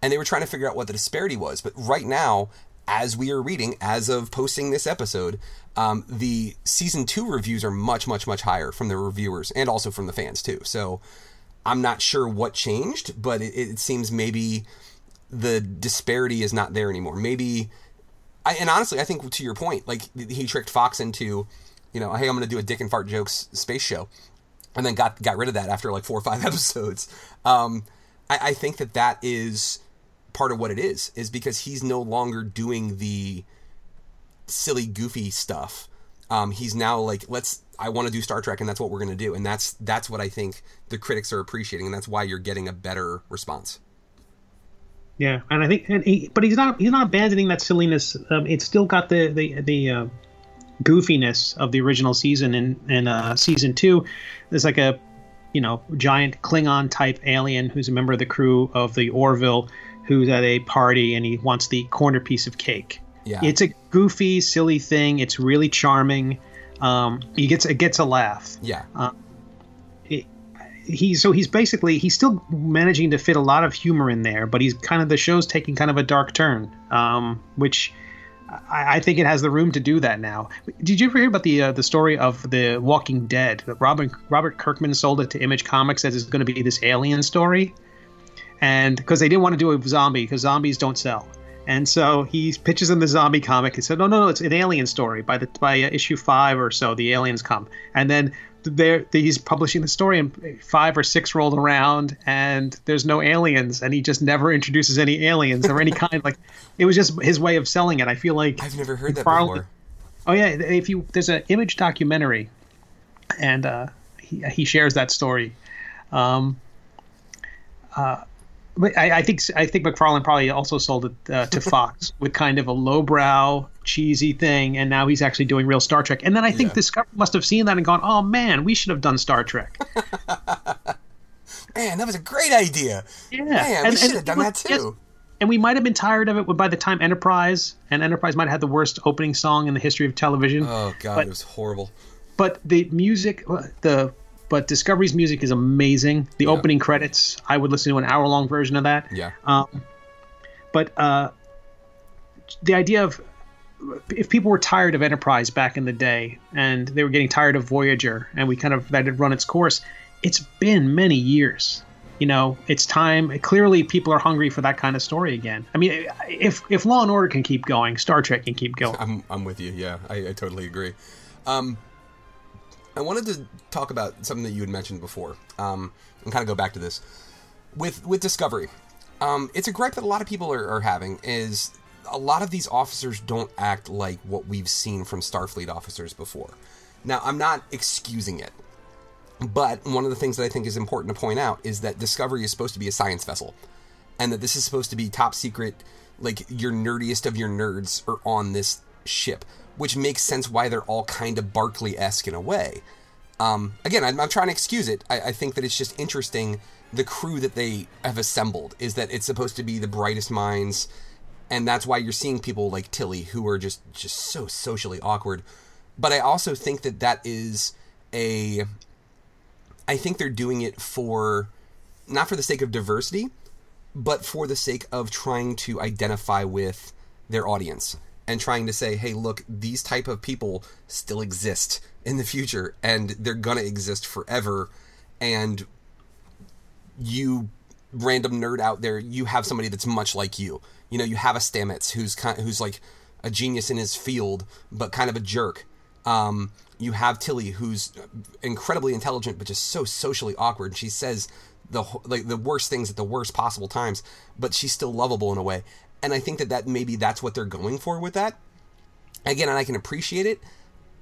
and they were trying to figure out what the disparity was. But right now, as we are reading, as of posting this episode, um, the season two reviews are much, much, much higher from the reviewers and also from the fans too. So I'm not sure what changed, but it, it seems maybe the disparity is not there anymore. Maybe, I, and honestly, I think to your point, like he tricked Fox into, you know, hey, I'm going to do a dick and fart jokes space show, and then got got rid of that after like four or five *laughs* episodes. Um, I, I think that that is part of what it is, is because he's no longer doing the silly, goofy stuff. Um, he's now like, let's. I want to do Star Trek, and that's what we're going to do, and that's that's what I think the critics are appreciating, and that's why you're getting a better response. Yeah, and I think, and he, but he's not he's not abandoning that silliness. Um, it's still got the the the uh, goofiness of the original season. In in uh, season two, there's like a you know giant Klingon type alien who's a member of the crew of the Orville, who's at a party and he wants the corner piece of cake. Yeah. It's a goofy, silly thing. It's really charming. Um, he gets it gets a laugh Yeah, he's so he's basically he's still managing to fit a lot of humor in there, but he's kind of the show's taking kind of a dark turn, um, which I, I think it has the room to do that now. Did you ever hear about the uh, the story of the Walking Dead? That Robert Robert Kirkman sold it to Image Comics as it's going to be this alien story, and because they didn't want to do a zombie because zombies don't sell. And so he pitches in the zombie comic. He said, "No, no, no, it's an alien story." By the by uh, issue five or so, the aliens come, and then there he's publishing the story, and five or six rolled around, and there's no aliens, and he just never introduces any aliens or any kind. Like it was just his way of selling it. I feel like I've never heard that before. Oh yeah, if you there's an image documentary, and uh, he he shares that story. Um, uh, I, I think I think MacFarlane probably also sold it uh, to *laughs* Fox with kind of a lowbrow, cheesy thing, and now he's actually doing real Star Trek. And then I think Yeah. Discovery must have seen that and gone, "Oh man, we should have done Star Trek." *laughs* Man, that was a great idea. Yeah, Man, we And- should and- have done that yes, too. and we might have been tired of it by the time Enterprise and Enterprise might have had the worst opening song in the history of television. Oh god, But- it was horrible. but the music the but discovery's music is amazing the Yeah. opening credits i would listen to an hour long version of that Yeah. um, but uh, the idea of if people were tired of enterprise back in the day and they were getting tired of voyager and we kind of that had run its course it's been many years you know it's time clearly people are hungry for that kind of story again i mean if if law and order can keep going star trek can keep going I'm I'm with you. Yeah, I, I totally agree. Um, I wanted to talk about something that you had mentioned before, um, and kind of go back to this with with Discovery. Um, it's a gripe that a lot of people are, are having is a lot of these officers don't act like what we've seen from Starfleet officers before. Now, I'm not excusing it. But one of the things that I think is important to point out is that Discovery is supposed to be a science vessel, and that this is supposed to be top secret, like your nerdiest of your nerds are on this ship, which makes sense why they're all kind of Barkley esque in a way. Um, again, I'm, I'm trying to excuse it. I, I think that it's just interesting the crew that they have assembled is that it's supposed to be the brightest minds, and that's why you're seeing people like Tilly who are just just so socially awkward. But I also think that that is a I think they're doing it for not for the sake of diversity, but for the sake of trying to identify with their audience and trying to say, "Hey, look, these type of people still exist in the future and they're to exist forever." And you random nerd out there, you have somebody that's much like you. You know, you have a Stamets who's kind who's like a genius in his field, but kind of a jerk. Um, you have Tilly, who's incredibly intelligent, but just so socially awkward. She says the like the worst things at the worst possible times, but she's still lovable in a way. And I think that that maybe that's what they're going for with that. Again, and I can appreciate it.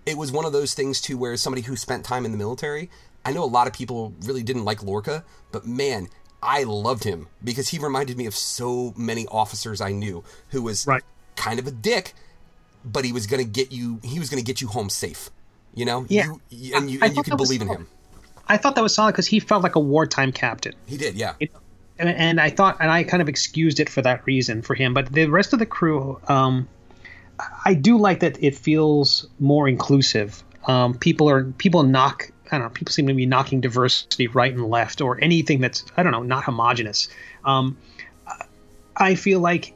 It was one of those things too, where somebody who spent time in the military. I know a lot of people really didn't like Lorca, but man, I loved him because he reminded me of so many officers I knew who was Right. kind of a dick, but he was going to get you. He was going to get you home safe. You know, Yeah. You, and you I- I and you could that was believe in him. I thought that was solid because he felt like a wartime captain. He did, yeah. And, and I thought, and I kind of excused it for that reason for him. But the rest of the crew, um, I do like that it feels more inclusive. Um, people are people knock. I don't know. People seem to be knocking diversity right and left, or anything that's I don't know, not homogenous. Um, I feel like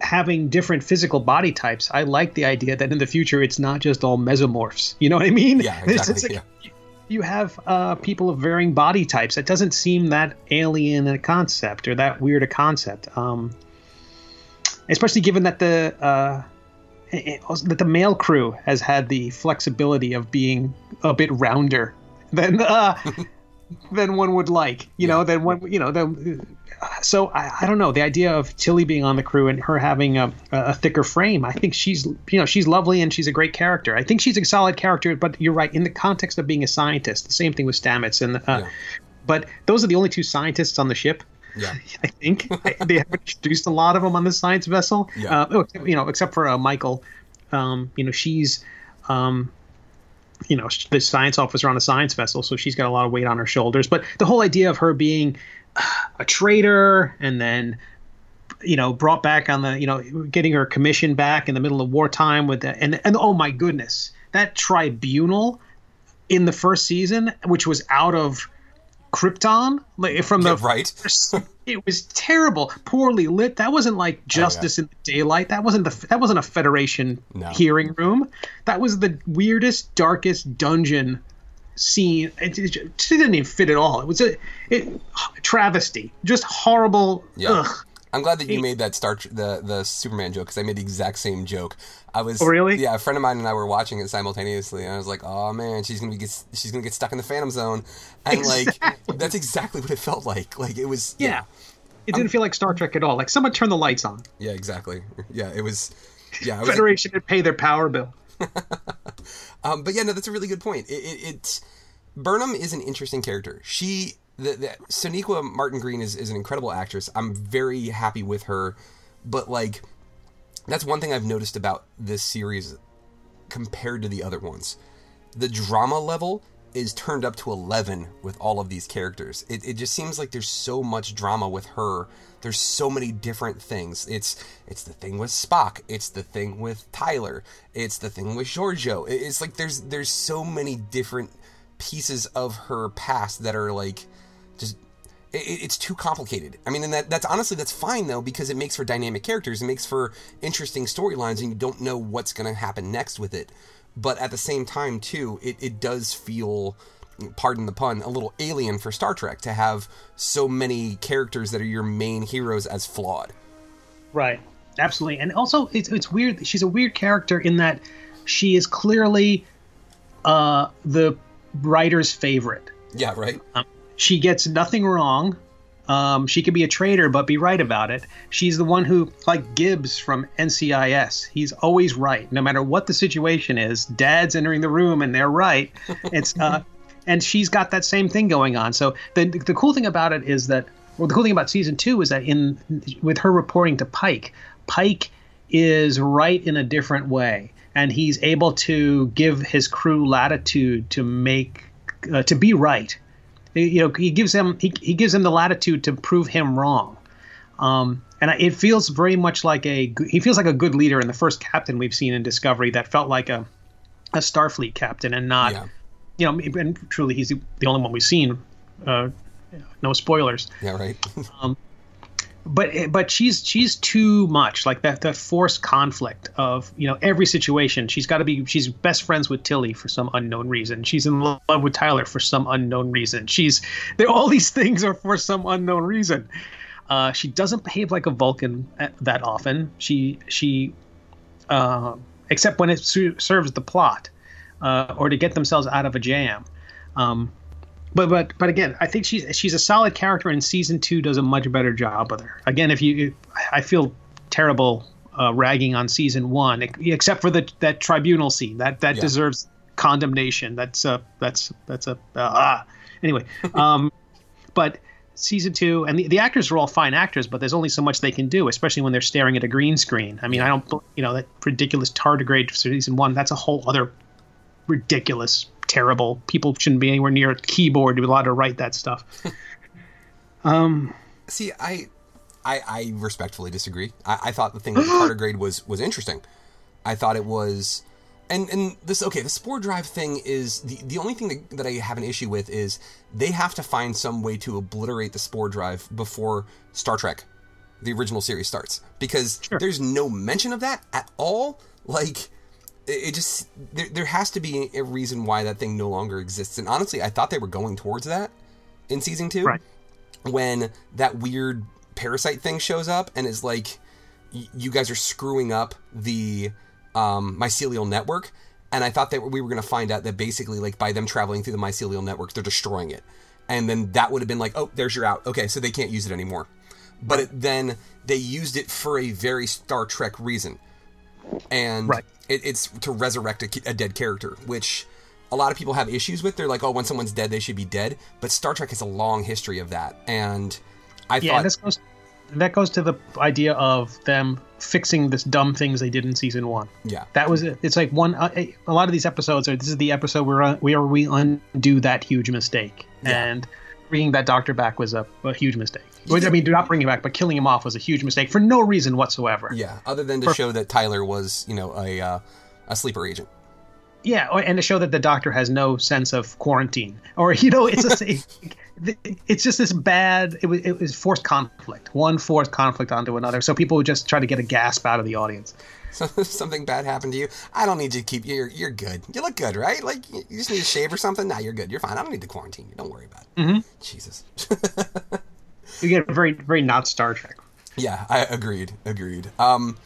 having different physical body types. I like the idea that in the future it's not just all mesomorphs. You know what I mean? Yeah, *laughs* exactly. it's yeah. like- you have uh, people of varying body types. It doesn't seem that alien a concept or that weird a concept. Um, especially given that the uh, that the male crew has had the flexibility of being a bit rounder than uh, than one would like. You know, than one you know the. So I, I don't know the idea of Tilly being on the crew and her having a, a thicker frame. I think she's you know she's lovely and she's a great character. I think she's a solid character. But you're right in the context of being a scientist. The same thing with Stamets and. Uh, Yeah. But those are the only two scientists on the ship. Yeah. *laughs* I think they have introduced a lot of them on the science vessel. Yeah. Uh, oh, except- you know, except for uh, Michael. Um, you know, she's, um, you know, the science officer on a science vessel, so she's got a lot of weight on her shoulders. But the whole idea of her being a traitor and then you know brought back on the you know getting her commission back in the middle of wartime with the, and and oh my goodness that tribunal in the first season which was out of krypton like from the Yeah, right. It was terrible poorly lit. That wasn't like oh, justice in the daylight. That wasn't the that wasn't a federation No. hearing room. That was the weirdest darkest dungeon scene. It, it, it didn't even fit at all. It was a it, travesty. Just horrible. Yeah. ugh. I'm glad that you made that Star the the Superman joke because I made the exact same joke. I was Oh, really? yeah. A friend of mine and I were watching it simultaneously, and I was like, "Oh man, she's gonna be get, she's gonna get stuck in the Phantom Zone," and like that's exactly what it felt like. Like it was Yeah. It didn't feel like Star Trek at all. Like someone turned the lights on. yeah, exactly. Yeah, it was yeah. I was, Federation would pay their power bill. *laughs* Um, but yeah, no, that's a really good point. It, it, it's Burnham is an interesting character. She, the, the Sonequa Martin Green is, is an incredible actress. I'm very happy with her, but like, that's one thing I've noticed about this series compared to the other ones. The drama level is turned up to 11 with all of these characters. It, it just seems like there's so much drama with her. There's so many different things. It's it's the thing with Spock. It's the thing with Tyler. It's the thing with Georgiou. It- It's like there's there's so many different pieces of her past that are like just it, it- it's too complicated. I mean, and that that's honestly that's fine though because it makes for dynamic characters. It makes for interesting storylines, and you don't know what's going to happen next with it. But at the same time, too, it, it does feel, pardon the pun, a little alien for Star Trek to have so many characters that are your main heroes as flawed. Right. Absolutely. And also, it's, it's weird. She's a weird character in that she is clearly uh, the writer's favorite. Yeah, right. She gets nothing wrong. Um, she could be a traitor, but be right about it. She's the one who, like Gibbs from NCIS, he's always right, no matter what the situation is. Dad's entering the room and they're right. It's uh, *laughs* and she's got that same thing going on. So the the cool thing about it is that well, the cool thing about season two is that in with her reporting to Pike, Pike is right in a different way, and he's able to give his crew latitude to make uh, to be right. You know, he gives him he, he gives him the latitude to prove him wrong. Um, and it feels very much like a he feels like a good leader and the first captain we've seen in Discovery that felt like a a Starfleet captain and not Yeah. you know and truly he's the, only one we've seen uh, no spoilers Yeah, right. *laughs* but but she's she's too much like that that forced conflict of you know every situation. She's got to be she's best friends with Tilly for some unknown reason. She's in love with Tyler for some unknown reason. She's there all these things are for some unknown reason. Uh, she doesn't behave like a Vulcan a- that often. She she uh, except when it su- serves the plot uh, or to get themselves out of a jam. Um, but but but again, I think she's she's a solid character, and season two does a much better job with her. Again, if you, I feel terrible uh, ragging on season one, except for the that tribunal scene that that Yeah. deserves condemnation. That's a that's that's a uh, ah. Anyway, *laughs* um, but season two and the, the actors are all fine actors, but there's only so much they can do, especially when they're staring at a green screen. I mean, I don't you know that ridiculous tardigrade for season one. That's a whole other ridiculous, terrible. People shouldn't be anywhere near a keyboard to be allowed to write that stuff. *laughs* Um, See, I, I, I respectfully disagree. I, I thought the thing with the tardigrade *gasps* was was interesting. I thought it was, and and this okay. The spore drive thing is the the only thing that, that I have an issue with is they have to find some way to obliterate the spore drive before Star Trek, the original series starts because there's no mention of that at all. Like it, it just there there has to be a reason why that thing no longer exists. And honestly, I thought they were going towards that in season two Right. when that weird parasite thing shows up and is like, y- you guys are screwing up the um, mycelial network. And I thought that we were going to find out that basically, like, by them traveling through the mycelial network, they're destroying it. And then that would have been like, oh, there's your out. Okay, so they can't use it anymore. But it, then they used it for a very Star Trek reason. And Right. it, it's to resurrect a, a dead character, which a lot of people have issues with. They're like, oh, when someone's dead, they should be dead. But Star Trek has a long history of that. And I Yeah, thought. this goes that goes to the idea of them fixing this dumb things they did in season one. Yeah. that was it. It's like one. Uh, a lot of these episodes are. This is the episode where uh, where we undo that huge mistake, Yeah. and bringing that doctor back was a, a huge mistake. Well, I mean, do not bringing him back, but killing him off was a huge mistake for no reason whatsoever. Yeah, other than to show that Tyler was, you know, a uh, a sleeper agent. Yeah, and to show that the doctor has no sense of quarantine, or you know, it's just *laughs* it's just this bad. It was it was forced conflict, one forced conflict onto another. So people would just try to get a gasp out of the audience. So *laughs* something bad happened to you. I don't need you to keep. You're you're good. You look good, right? Like you you just need to shave or something. Nah, you're good. You're fine. I don't need to quarantine you. Don't worry about it. Mm-hmm. Jesus. *laughs* You get very very not Star Trek. Yeah, I agreed. Agreed. Um,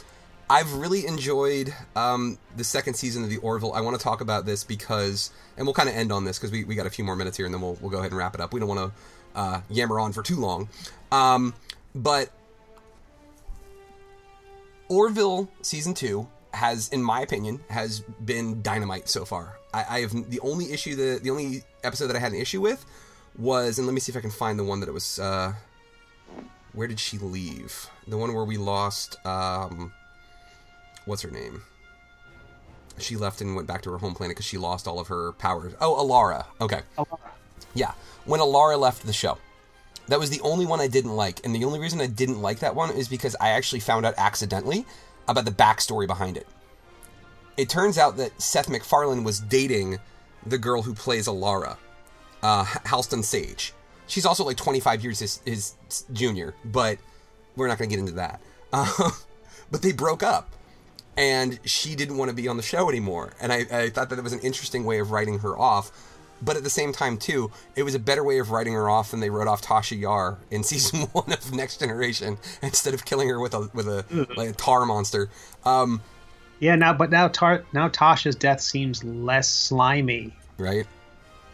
I've really enjoyed um, the second season of the Orville. I want to talk about this because, and we'll kind of end on this because we, we got a few more minutes here, and then we'll we'll go ahead and wrap it up. We don't want to uh, yammer on for too long, um, but Orville season two has, in my opinion, has been dynamite so far. I, I have the only issue the the only episode that I had an issue with was, and let me see if I can find the one that it was. Uh, where did she leave? The one where we lost um what's her name? She left and went back to her home planet because she lost all of her powers. Oh, Alara. Okay. Yeah. When Alara left the show. That was the only one I didn't like. And the only reason I didn't like that one is because I actually found out accidentally about the backstory behind it. It turns out that Seth MacFarlane was dating the girl who plays Alara, uh, Halston Sage. She's also like 25 years his, his junior, but we're not going to get into that. *laughs* Uh, but they broke up, and she didn't want to be on the show anymore. And I, I thought that it was an interesting way of writing her off. But at the same time, too, it was a better way of writing her off than they wrote off Tasha Yar in *laughs* season *laughs* one of Next Generation instead of killing her with a with a like a tar monster. Um, Yeah, now but now Tar- now Tasha's death seems less slimy. right?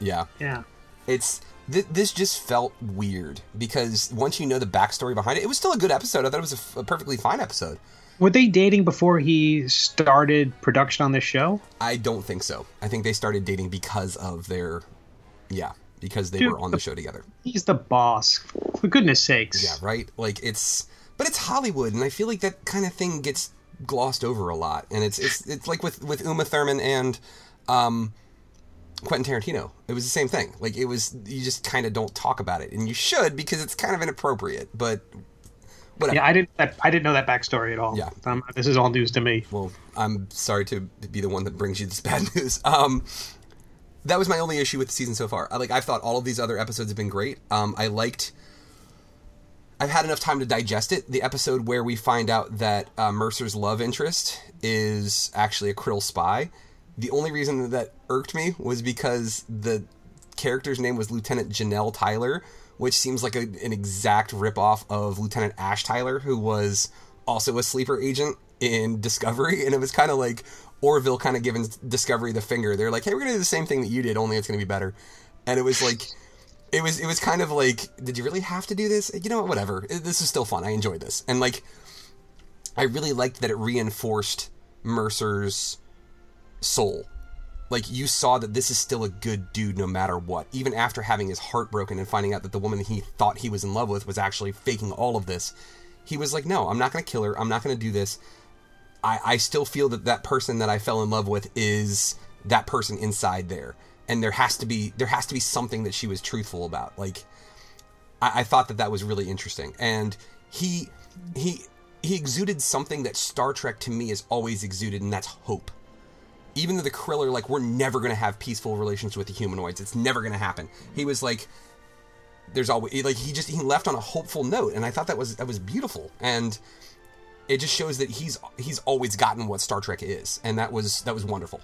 Yeah. Yeah. it's th- this just felt weird because once you know the backstory behind it, it was still a good episode. I thought it was a, f- a perfectly fine episode. Were they dating before he started production on this show? I don't think so. I think they started dating because of their Yeah, because they Dude, were on the show together. He's the boss. For goodness sakes. Yeah, right. Like it's, but it's Hollywood, and I feel like that kind of thing gets glossed over a lot. And it's it's it's like with with Uma Thurman and um, Quentin Tarantino. It was the same thing. Like it was, you just kind of don't talk about it, and you should because it's kind of inappropriate. But whatever. Yeah, I didn't. I didn't know that backstory at all. Yeah. Um, this is all news to me. well, I'm sorry to be the one that brings you this *laughs* bad news. Um, that was my only issue with the season so far. I, like I've thought all of these other episodes have been great. Um, I liked. I've had enough time to digest it. The episode where we find out that uh, Mercer's love interest is actually a Krill spy. The only reason that irked me was because the character's name was Lieutenant Janelle Tyler, which seems like a, an exact ripoff of Lieutenant Ash Tyler, who was also a sleeper agent in Discovery, and it was kind of like Orville kind of giving Discovery the finger. They're like, "Hey, we're gonna do the same thing that you did, only it's gonna be better," and it was like. It was it was kind of like, did you really have to do this? You know what? Whatever. This is still fun. I enjoyed this, and like, I really liked that it reinforced Mercer's soul. Like you saw that this is still a good dude no matter what. Even after having his heart broken and finding out that the woman he thought he was in love with was actually faking all of this, he was like, "No, I'm not going to kill her. I'm not going to do this. I I still feel that that person that I fell in love with is that person inside there, and there has to be there has to be something that she was truthful about. Like I, I thought that that was really interesting, and he he he exuded something that Star Trek to me has always exuded, and that's hope. Even though the Krill are like, we're never going to have peaceful relations with the humanoids. It's never going to happen. He was like, there's always like he just he left on a hopeful note, and I thought that was that was beautiful, and it just shows that he's he's always gotten what Star Trek is, and that was that was wonderful.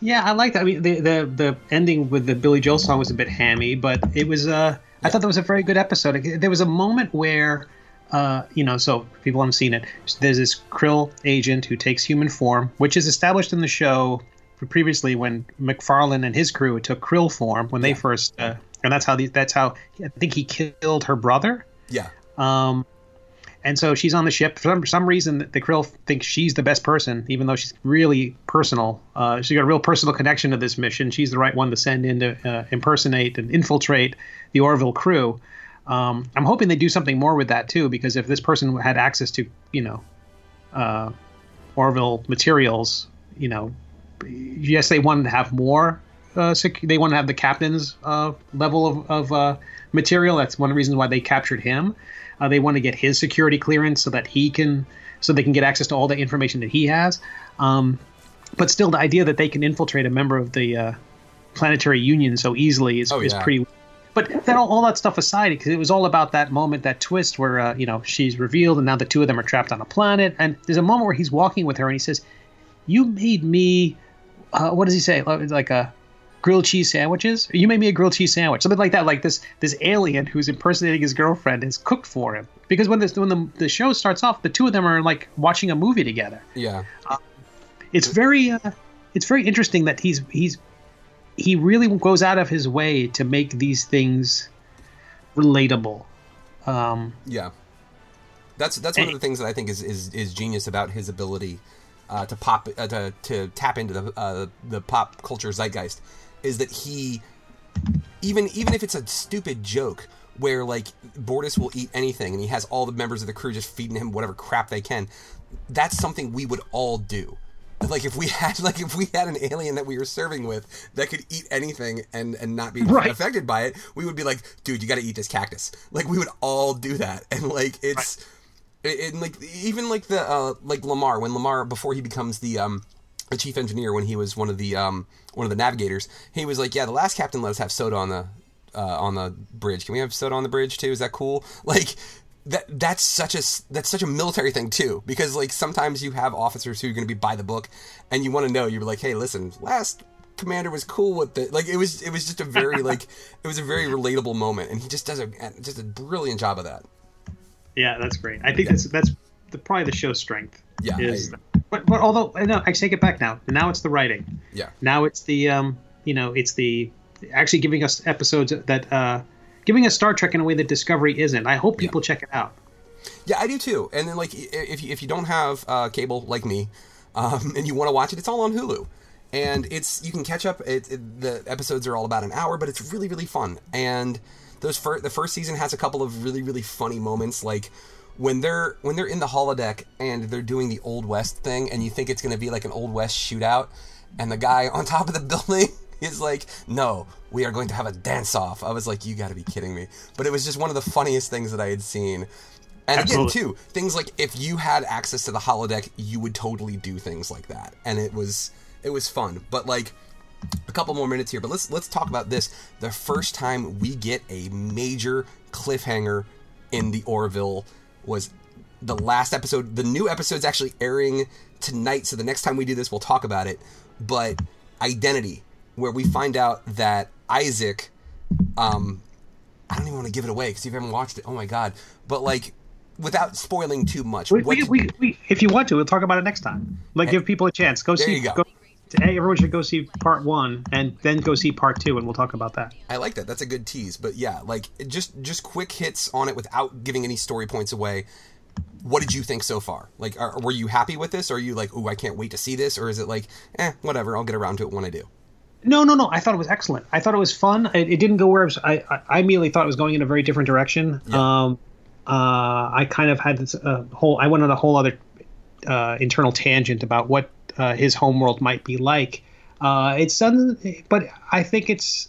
Yeah, I like that. I mean, the the the ending with the Billy Joel song was a bit hammy, but it was. Uh, I thought that was a very good episode. There was a moment where, uh, you know, so people haven't seen it. There's this Krill agent who takes human form, which is established in the show previously when MacFarlane and his crew took Krill form when they Yeah. first, uh, and that's how the, that's how I think he killed her brother. Yeah, Um, and so she's on the ship. For some, for some reason, the Krill thinks she's the best person, even though she's really personal. Uh, she's got a real personal connection to this mission. She's the right one to send in to uh, impersonate and infiltrate the Orville crew. Um, I'm hoping they do something more with that too, because if this person had access to, you know, uh, Orville materials, you know, yes, they wanted to have more. Uh, sec- they want to have the captain's uh, level of, of uh, material. That's one of the reasons why they captured him. Uh, they want to get his security clearance so that he can, so they can get access to all the information that he has. Um, but still, the idea that they can infiltrate a member of the uh, planetary union so easily is, Oh, is pretty. But then all, all that stuff aside, because it was all about that moment, that twist where uh, you know she's revealed, and now the two of them are trapped on a planet. And there's a moment where he's walking with her, and he says, "You made me." Uh, what does he say? Like a grilled cheese sandwiches. You made me a grilled cheese sandwich, something like that. Like this this alien who's impersonating his girlfriend has cooked for him. Because when this when the the show starts off, the two of them are like watching a movie together. yeah, It's very uh, it's very interesting that he's he's he really goes out of his way to make these things relatable. Um, yeah. That's that's one of the things that I think is is, is genius about his ability uh, to pop uh, to to tap into the uh, the pop culture zeitgeist is that he even even if it's a stupid joke where like Bortus will eat anything and he has all the members of the crew just feeding him whatever crap they can, that's something we would all do. Like if we had like if we had an alien that we were serving with that could eat anything and and not be Right. affected by it, we would be like, dude, you got to eat this cactus. Like we would all do that, *laughs* and like it's. it- And like even like the uh, like Lamar when Lamar before he becomes the um the chief engineer when he was one of the um one of the navigators he was like yeah the last captain let us have soda on the uh, on the bridge can we have soda on the bridge too is that cool *laughs* like that that's such a that's such a military thing too because like sometimes you have officers who are going to be by the book and you want to know you're like hey listen last commander was cool with it like it was it was just a very *laughs* like it was a very relatable moment and he just does a just a brilliant job of that yeah, that's great. I think that's that's the, probably the show's strength. Yeah, Is, I but but although no, I take it back now. Now it's the writing. yeah Now it's the um, you know, it's the actually giving us episodes that uh, giving us Star Trek in a way that Discovery isn't. I hope people check it out. Yeah, I do too. And then like if you, if you don't have uh, cable like me, um, *laughs* and you want to watch it, it's all on Hulu. and it's you can catch up. It, it, the episodes are all about an hour, but it's really really fun. And those fir- the first season has a couple of really really funny moments, like when they're when they're in the holodeck and they're doing the old west thing, and you think it's going to be like an old west shootout, and the guy *laughs* on top of the building is like, "No, we are going to have a dance off." I was like, "You got to be kidding me!" But it was just one of the funniest things that I had seen. And Absolutely. again, too, things like if you had access to the holodeck, you would totally do things like that, and it was it was fun. But like a couple more minutes here, but let's let's talk about this. The first time we get a major cliffhanger in the Orville was the last episode. The new episode's actually airing tonight, so the next time we do this, we'll talk about it. But identity, where we find out that Isaac, um, I don't even want to give it away because if you haven't watched it. Oh my god! But like, without spoiling too much, We, we, we, we, if you want to, we'll talk about it next time. Like, give people a chance. Go There see. you go. hey, everyone should go see part one, and then go see part two, and we'll talk about that. I like that. That's a good tease. But yeah, like just just quick hits on it without giving any story points away. What did you think so far? Like, are, were you happy with this? Or are you like, ooh, I can't wait to see this? Or is it like, eh, whatever, I'll get around to it when I do? No, no, no. I thought it was excellent. I thought it was fun. It, it didn't go where I, was, I, I, I immediately thought it was going in a very different direction. Um, uh, I kind of had this uh, whole. I went on a whole other uh, internal tangent about what uh, his homeworld might be like. Uh, it's done, but I think it's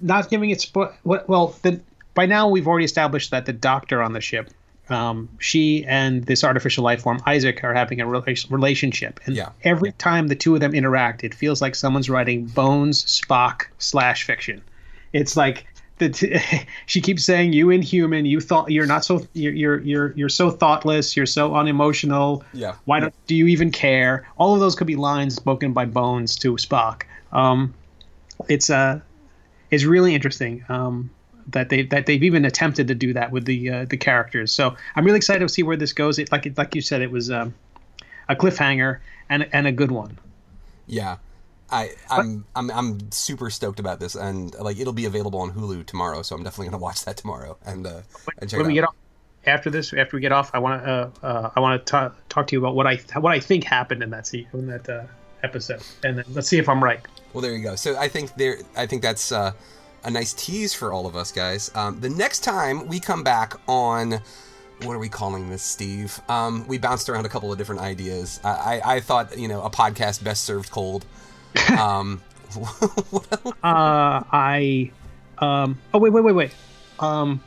not giving it. Spo- well, the, by now we've already established that the doctor on the ship, um, she and this artificial life form Isaac are having a rela- relationship, and Yeah. every time the two of them interact, it feels like someone's writing Bones Spock slash fiction. It's like the t- *laughs* she keeps saying, "You inhuman, you thought you're not so you're you're you're, you're so thoughtless, you're so unemotional. Yeah. Why don't do you even care?" All of those could be lines spoken by Bones to Spock. Um, it's uh, it's really interesting. Um, that they that they've even attempted to do that with the uh, the characters. So I'm really excited to see where this goes. It, like it, like you said, it was um, a cliffhanger and and a good one. Yeah. I, I'm I'm I'm super stoked about this, and like it'll be available on Hulu tomorrow, so I'm definitely gonna watch that tomorrow and uh, and check when it we out. get off after this, after we get off, I want to uh, uh, I want to talk to you about what I what I think happened in that se- in that uh, episode, and then let's see if I'm right. Well, there you go. So I think there, I think that's uh, a nice tease for all of us guys. Um, the next time we come back on, what are we calling this, Steve? Um, we bounced around a couple of different ideas. I, I, I thought, you know, a podcast best served cold. *laughs* Um. *laughs* Uh, I um oh wait wait wait wait um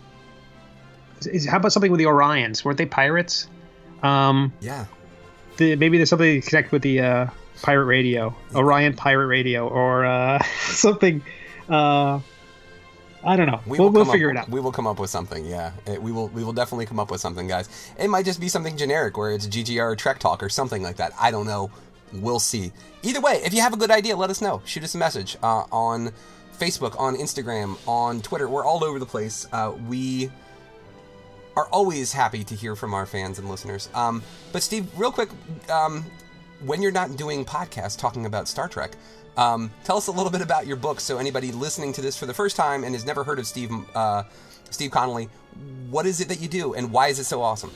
is, how about something with the Orions? Weren't they pirates? Um, yeah, the, maybe there's something connected with the uh, pirate radio, Orion pirate radio, or uh, *laughs* something. Uh, I don't know. we will will we'll figure up, it out. We will come up with something. Yeah, It- we will. We will definitely come up with something, guys. It might just be something generic, where it's GGR or Trek Talk or something like that. I don't know. We'll see. Either way, if you have a good idea, let us know. Shoot us a message uh, on Facebook, on Instagram, on Twitter. We're all over the place. Uh, we are always happy to hear from our fans and listeners. Um, but Steve, real quick, um, when you're not doing podcasts talking about Star Trek, um, tell us a little bit about your book. So anybody listening to this for the first time and has never heard of Steve uh, Steve Conley, what is it that you do, and why is it so awesome?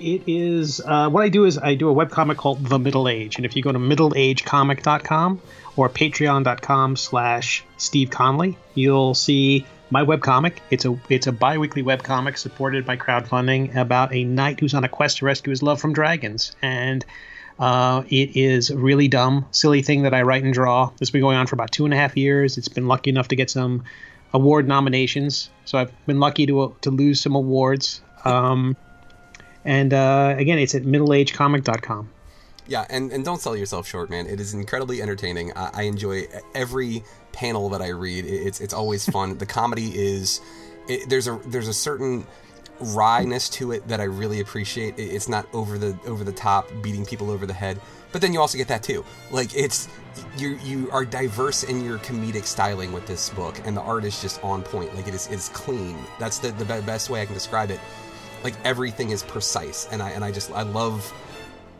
It is uh, what I do is I do a webcomic called The Middle Age, and if you go to middleagecomic.com or patreon.com slash Steve Conley, you'll see my webcomic. It's a it's a bi-weekly webcomic supported by crowdfunding about a knight who's on a quest to rescue his love from dragons. And uh, it is a really dumb, silly thing that I write and draw. Has been going on for about two and a half years. It's been lucky enough to get some award nominations, so I've been lucky to to lose some awards. Um, and uh, again, it's at middleagecomic.com. Yeah, and, and don't sell yourself short, man. It is incredibly entertaining. I, I enjoy every panel that I read. It's it's always fun. the comedy is it, there's a there's a certain wryness to it that I really appreciate. It's not over the over the top, beating people over the head. But then you also get that too. Like it's you you are diverse in your comedic styling with this book, and the art is just on point. Like it is it's clean. That's the the best way I can describe it. Like everything is precise, and I and I just I love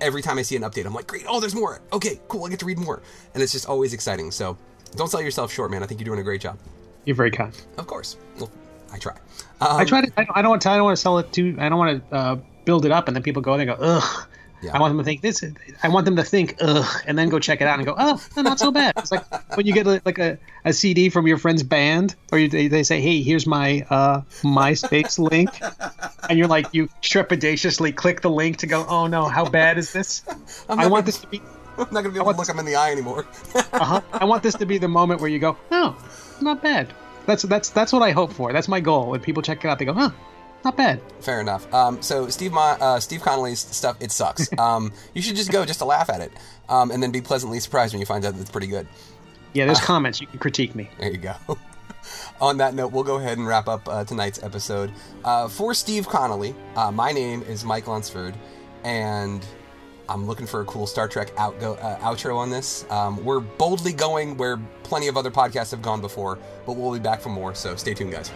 every time I see an update, I'm like, great, oh, there's more. Okay, cool, I get to read more. And it's just always exciting. So don't sell yourself short, man. I think you're doing a great job. You're very kind. Of course. Well, I try. Um, I try to. I don't, I don't want to. I don't want to sell it too. I don't want to uh, build it up, and then people go and they go, ugh. Yeah. I want them to think this. I want them to think ugh, and then go check it out and go, oh, no, not so bad. It's like *laughs* when you get a, like a, a CD from your friend's band, or you, they, they say, hey, here's my uh, MySpace link, and you're like, you trepidatiously click the link to go, oh no, how bad is this? *laughs* I want gonna- this to be. *laughs* I'm not gonna be able to look him in the eye anymore. Uh-huh, I want this to be the moment where you go, oh, not bad. That's that's that's what I hope for. That's my goal. When people check it out, they go, huh, not bad. Fair enough. Um, so Steve uh, Steve Conley's stuff it sucks. *laughs* Um, you should just go just to laugh at it, um, and then be pleasantly surprised when you find out that it's pretty good. Yeah, there's comments. You can critique me. *laughs* There you go. *laughs* On that note, we'll go ahead and wrap up uh, tonight's episode. Uh, for Steve Conley, uh, my name is Mike Lunsford, and I'm looking for a cool Star Trek out go, uh, outro on this. Um, we're boldly going where plenty of other podcasts have gone before, but we'll be back for more, so stay tuned, guys.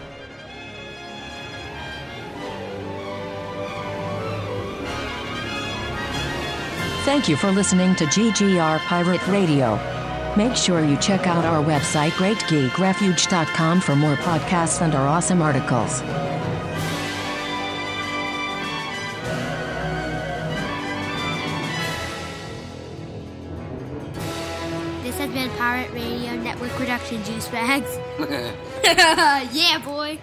Thank you for listening to GGR Pirate Radio. Make sure you check out our website, greatgeekrefuge.com, for more podcasts and our awesome articles. Has been Pirate Radio Network Production Juice Bags. *laughs* *laughs* yeah, boy.